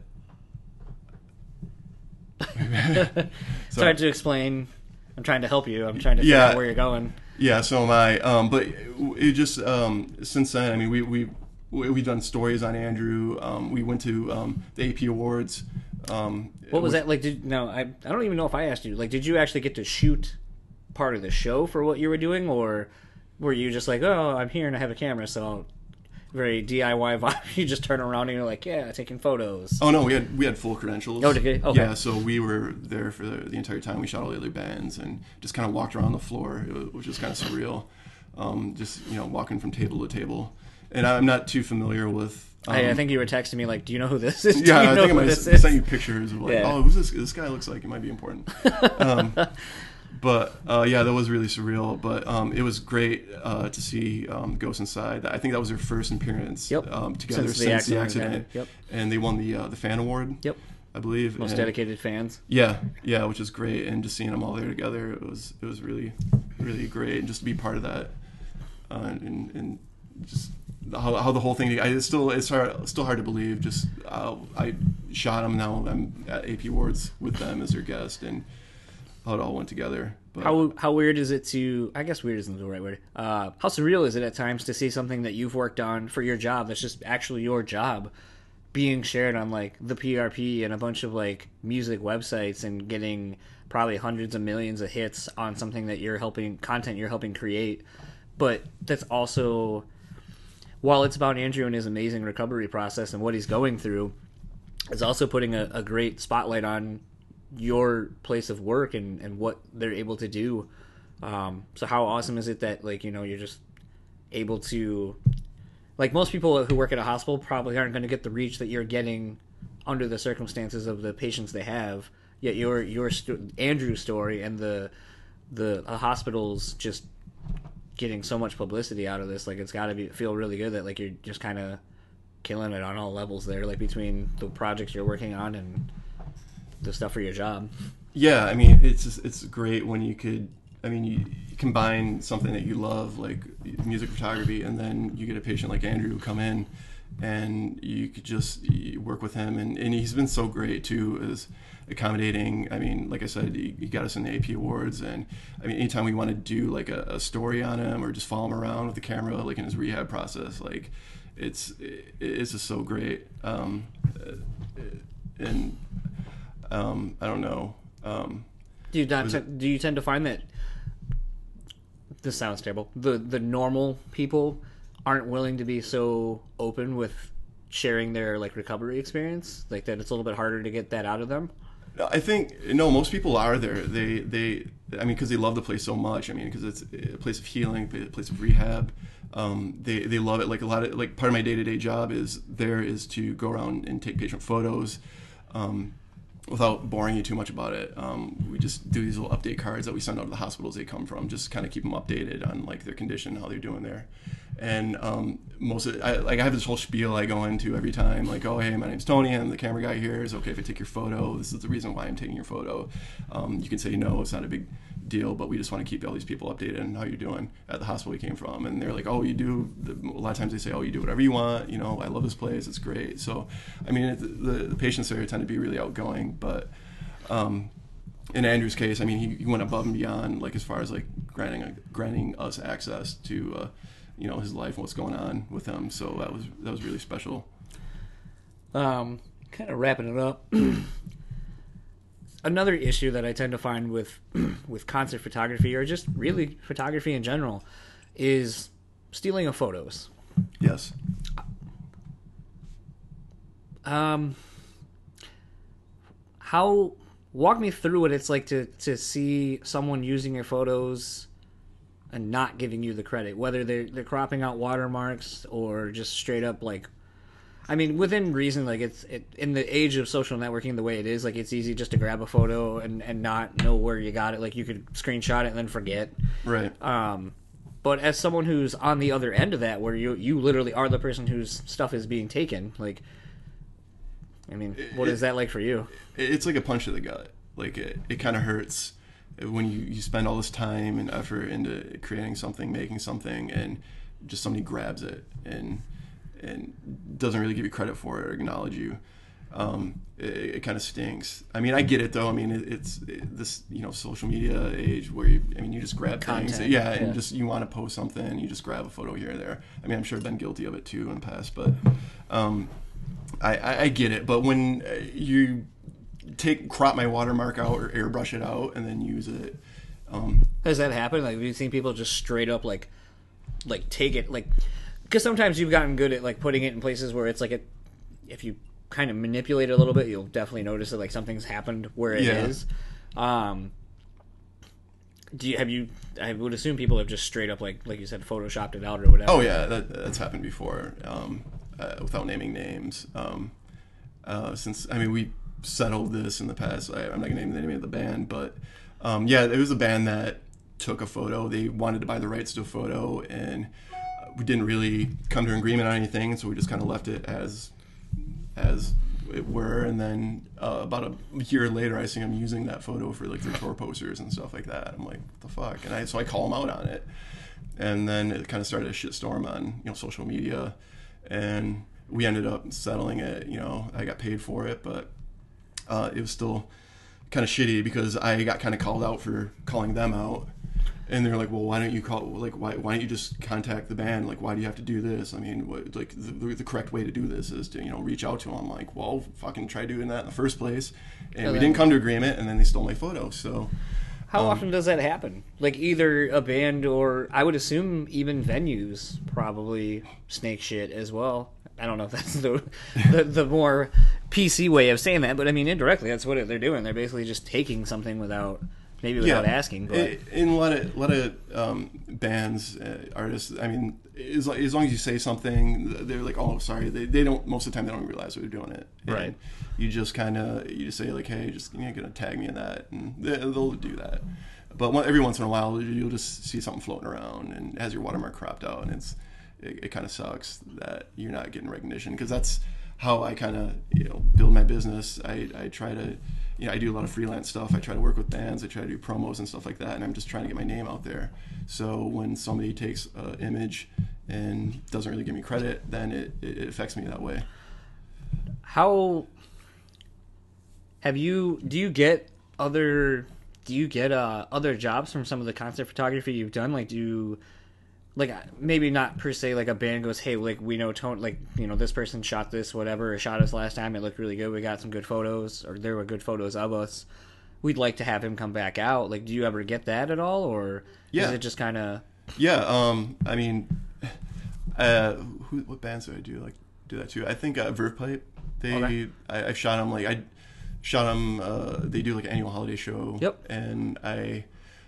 It's hard to explain. I'm trying to help you. I'm trying to figure Yeah. out where you're going. Yeah, so am I. Um, but it just um, since then, I mean, we we we- we've done stories on Andrew. Um, we went to um, the AP Awards. Um, What was that like? Did no, I I don't even know if I asked you. Like, did you actually get to shoot part of the show for what you were doing, or were you just like, oh, I'm here and I have a camera, so very DIY vibe? You just turn around and you're like, yeah, taking photos. Oh no, we had we had full credentials. Oh, you? Okay. Yeah, so we were there for the, the entire time. We shot all the other bands and just kind of walked around the floor, was- which was kind of surreal. Um, just you know, walking from table to table. And I'm not too familiar with. Um, I, I think you were texting me like, do you know who this is? Do Yeah, you I know think I who might this have is? sent you pictures of like, Yeah. oh, who's this? This guy looks like it might be important. um, but uh, yeah, that was really surreal. But um, it was great uh, to see um, Ghost Inside. I think that was their first appearance Yep. um, together Since since, the the accident, accident. Yep. And they won the uh, the fan award. Yep. I believe. Most And- dedicated fans. Yeah, yeah, which is great, and just seeing them all there together, it was it was really really great, and just to be part of that, uh, and, and just how, how the whole thing. I it's still it's hard, still hard to believe. Just uh, I shot them now. I'm at AP Awards with them as their guest, and how it all went together. But How how weird is it to? I guess weird isn't the right word. Uh, how surreal is it at times to see something that you've worked on for your job that's just actually your job being shared on like the PRP and a bunch of like music websites and getting probably hundreds of millions of hits on something that you're helping content you're helping create, but that's also while it's about Andrew and his amazing recovery process and what he's going through, it's also putting a, a great spotlight on your place of work and, and what they're able to do. Um, so how awesome is it that like you know you're just able to like most people who work at a hospital probably aren't going to get the reach that you're getting under the circumstances of the patients they have. Yet your your sto- Andrew's story and the the uh, hospitals just getting so much publicity out of this like it's got to be feel really good that like you're just kind of killing it on all levels there like between the projects you're working on and the stuff for your job yeah, I mean, it's just, it's great when you could. I mean, you, combine something that you love, like music photography, and then you get a patient like Andrew who come in, and you could just work with him, and, and he's been so great too, as accommodating. I mean, like I said, he, he got us in the AP awards, and I mean, anytime we want to do like a, a story on him or just follow him around with the camera, like in his rehab process, like it's it, it's just so great. Um, and um, I don't know. Um, do you not te- do you tend to find that this sounds terrible the the normal people aren't willing to be so open with sharing their like recovery experience like that it's a little bit harder to get that out of them I think no, most people are there. They they I mean because they love the place so much. I mean because it's a place of healing, a place of rehab. Um, they they love it. Like a lot of like part of my day to day job is there is to go around and take patient photos. Um, without boring you too much about it, um, we just do these little update cards that we send out to the hospitals they come from, just kind of keep them updated on like their condition, how they're doing there. And um, most of I, like I have this whole spiel I go into every time, like, oh hey, my name's Tony, I'm the camera guy here. Is okay if I take your photo? This is the reason why I'm taking your photo. Um, you can say no, it's not a big deal, but we just want to keep all these people updated and how you're doing at the hospital you came from. And they're like, oh, you do. A lot of times they say, oh, you do whatever you want. You know, I love this place. It's great. So, I mean, the, the patients there tend to be really outgoing, but. Um, in Andrew's case, I mean, he, he went above and beyond, like as far as like granting granting us access to, uh, you know, his life and what's going on with him. So that was that was really special. Um, kind of wrapping it up. Another issue that I tend to find with with concert photography or just really photography in general is stealing of photos. Yes. Um, how walk me through what it's like to to see someone using your photos and not giving you the credit, whether they're they're cropping out watermarks or just straight up like. I mean, within reason, like it's it, in the age of social networking, the way it is, like it's easy just to grab a photo and, and not know where you got it. Like you could screenshot it and then forget. Right. Um, but as someone who's on the other end of that, where you you literally are the person whose stuff is being taken, like, I mean, what is that like for you? it's like a punch to the gut. Like it, it kind of hurts when you, you spend all this time and effort into creating something, making something, and just somebody grabs it and and doesn't really give you credit for it or acknowledge you. Um, it, it kind of stinks. I mean, I get it though. I mean, it, it's it, this you know social media age where you, I mean, you just grab things, Content, yeah, and just you want to post something, you just grab a photo here or there. I mean, I'm sure I've been guilty of it too in the past, but um, I, I, I get it. But when uh, you take crop my watermark out or airbrush it out and then use it, um, Has that happened? Like, have you seen people just straight up like, like take it like, because sometimes you've gotten good at like putting it in places where it's like it, if you kind of manipulate it a little bit, you'll definitely notice that like something's happened where it is. Yeah. Um, do you have you? I would assume people have just straight up like like you said, photoshopped it out or whatever. Oh yeah, that, that's happened before. Um, uh, without naming names. Um, uh, since I mean we settled this in the past. I, I'm not gonna name the name of the band, but um, yeah, it was a band that took a photo. They wanted to buy the rights to a photo, and we didn't really come to an agreement on anything. So we just kind of left it as as it were. And then uh, about a year later, I see them using that photo for like their tour posters and stuff like that. I'm like, what the fuck? And I so I call them out on it and then it kind of started a shitstorm on you know social media and we ended up settling it you know i got paid for it but uh, it was still kind of shitty because i got kind of called out for calling them out and they're like well why don't you call like why, why don't you just contact the band like why do you have to do this i mean what, like the, the correct way to do this is to you know reach out to them like well fucking try doing that in the first place and we then- didn't come to agreement and then they stole my photo so How Um, often does that happen? Like either a band or I would assume even venues probably snake shit as well. I don't know if that's the the, the more PC way of saying that, but I mean indirectly that's what they're doing. They're basically just taking something without maybe without asking. But in a lot of lot of um, bands, uh, artists. I mean, as, as long as you say something, they're like, "Oh, sorry." They, they don't most of the time they don't realize they're doing it. And Right. You just kind of you just say like, "Hey, just you're gonna tag me in that," and they, they'll do that. But one, every once in a while, you'll just see something floating around and has your watermark cropped out, and it's it, it kind of sucks that you're not getting recognition because that's how I kind of you know build my business. I, I try to you know I do a lot of freelance stuff. I try to work with bands. I try to do promos and stuff like that, and I'm just trying to get my name out there. So when somebody takes an image and doesn't really give me credit, then it, it affects me that way. how have you do you get other do you get uh, other jobs from some of the concert photography you've done like do you like uh, maybe not per se like a band goes hey like we know tone like you know this person shot this whatever or shot us last time it looked really good we got some good photos or there were good photos of us we'd like to have him come back out like do you ever get that at all or Yeah. is it just kind of Yeah, um, I mean, uh, who, what bands do I do like do that too? I think uh, Verve Pipe. They, Okay. I, I shot them like I shot them. Uh, they do like an annual holiday show. Yep. And I,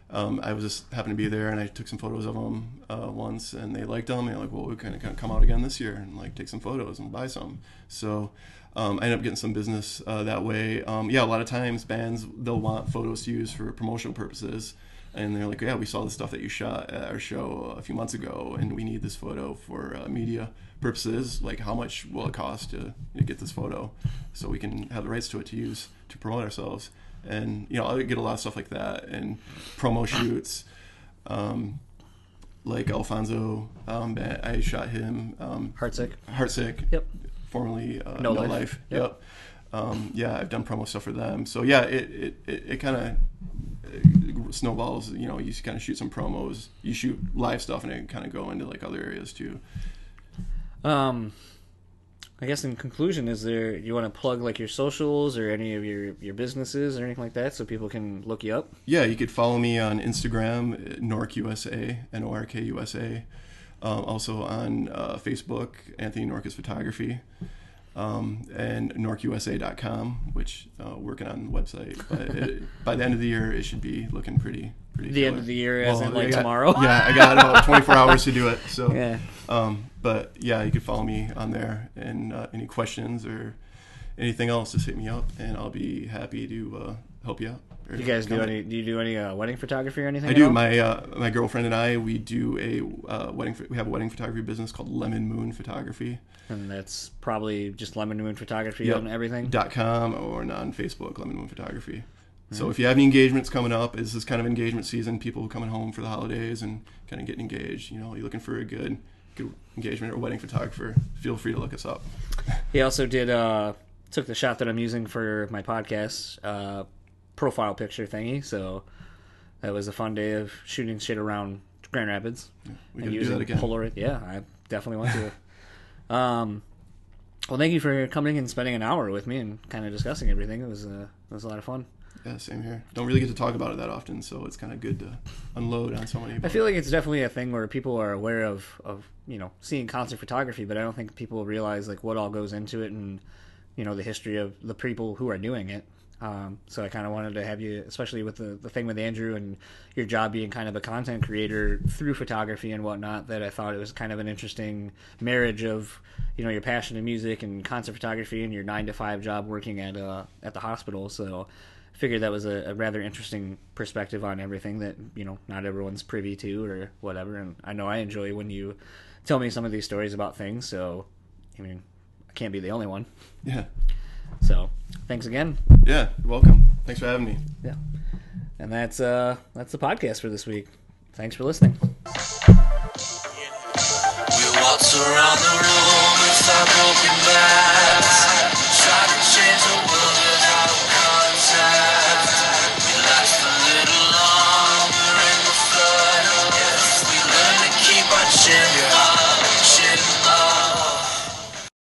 um, I was just happened to be there, and I took some photos of them uh, once, and they liked them. And like, well, we kind of come out again this year and like take some photos and buy some. So. Um, I ended up getting some business uh, that way. Um, yeah, a lot of times bands they'll want photos to use for promotional purposes, and they're like, "Yeah, we saw the stuff that you shot at our show a few months ago, and we need this photo for uh, media purposes. Like, how much will it cost to know, get this photo, so we can have the rights to it to use to promote ourselves?" And you know, I get a lot of stuff like that, and promo shoots. Um, like Alfonso, um, I shot him. Um, heartsick Heartsick, Yep. formerly uh, No No, Life. Life. Yep. Yep. Um, yeah, I've done promo stuff for them. So yeah, it it, it, it kind of snowballs. You know, you kind of shoot some promos, you shoot live stuff, and it kind of go into like other areas too. Um, I guess in conclusion, is there you want to plug like your socials or any of your your businesses or anything like that, so people can look you up? Yeah, you could follow me on Instagram, NorkUSA, N O R K U S A. Um, also on uh, Facebook, Anthony Norkus Photography, um, and NorkUSA.com, which uh, working on the website. But it, by the end of the year, it should be looking pretty pretty. The end of the year, as in like got- tomorrow. Yeah, I got about 24 hours to do it. So, Yeah. um, but yeah, you can follow me on there, and uh, any questions or anything else, just hit me up, and I'll be happy to uh, help you out. You guys do any? Do you do any uh, wedding photography or anything? I do. all? My uh, my girlfriend and I we do a uh, wedding. We have a wedding photography business called Lemon Moon Photography and that's probably just Lemon Moon Photography Yep. on everything. dot com or on Facebook Lemon Moon Photography. Mm-hmm. So if you have any engagements coming up, this is kind of engagement season. People coming home for the holidays and kind of getting engaged. You know, you're looking for a good good engagement or wedding photographer. Feel free to look us up. He also did uh took the shot that I'm using for my podcast uh profile picture thingy, so that was a fun day of shooting shit around Grand Rapids We and gotta do using that again. Polaroid. Yeah, I definitely want to. um well thank you for coming and spending an hour with me and kind of discussing everything. It was uh, it was a lot of fun. Yeah, same here. Don't really get to talk about it that often, so it's kind of good to unload on somebody. I feel like it's definitely a thing where people are aware of, of you know seeing concert photography, but I don't think people realize like what all goes into it and you know the history of the people who are doing it. Um, so I kind of wanted to have you, especially with the, the thing with Andrew and your job being kind of a content creator through photography and whatnot. That I thought it was kind of an interesting marriage of you know your passion in music and concert photography and your nine to five job working at uh, at the hospital. So figured that was a, a rather interesting perspective on everything that you know not everyone's privy to or whatever. And I know I enjoy when you tell me some of these stories about things. So I mean, I can't be the only one. yeah, So thanks again. yeah. You're welcome. Thanks for having me. Yeah, and that's uh that's the podcast for this week. Thanks for listening. We waltz around the room inside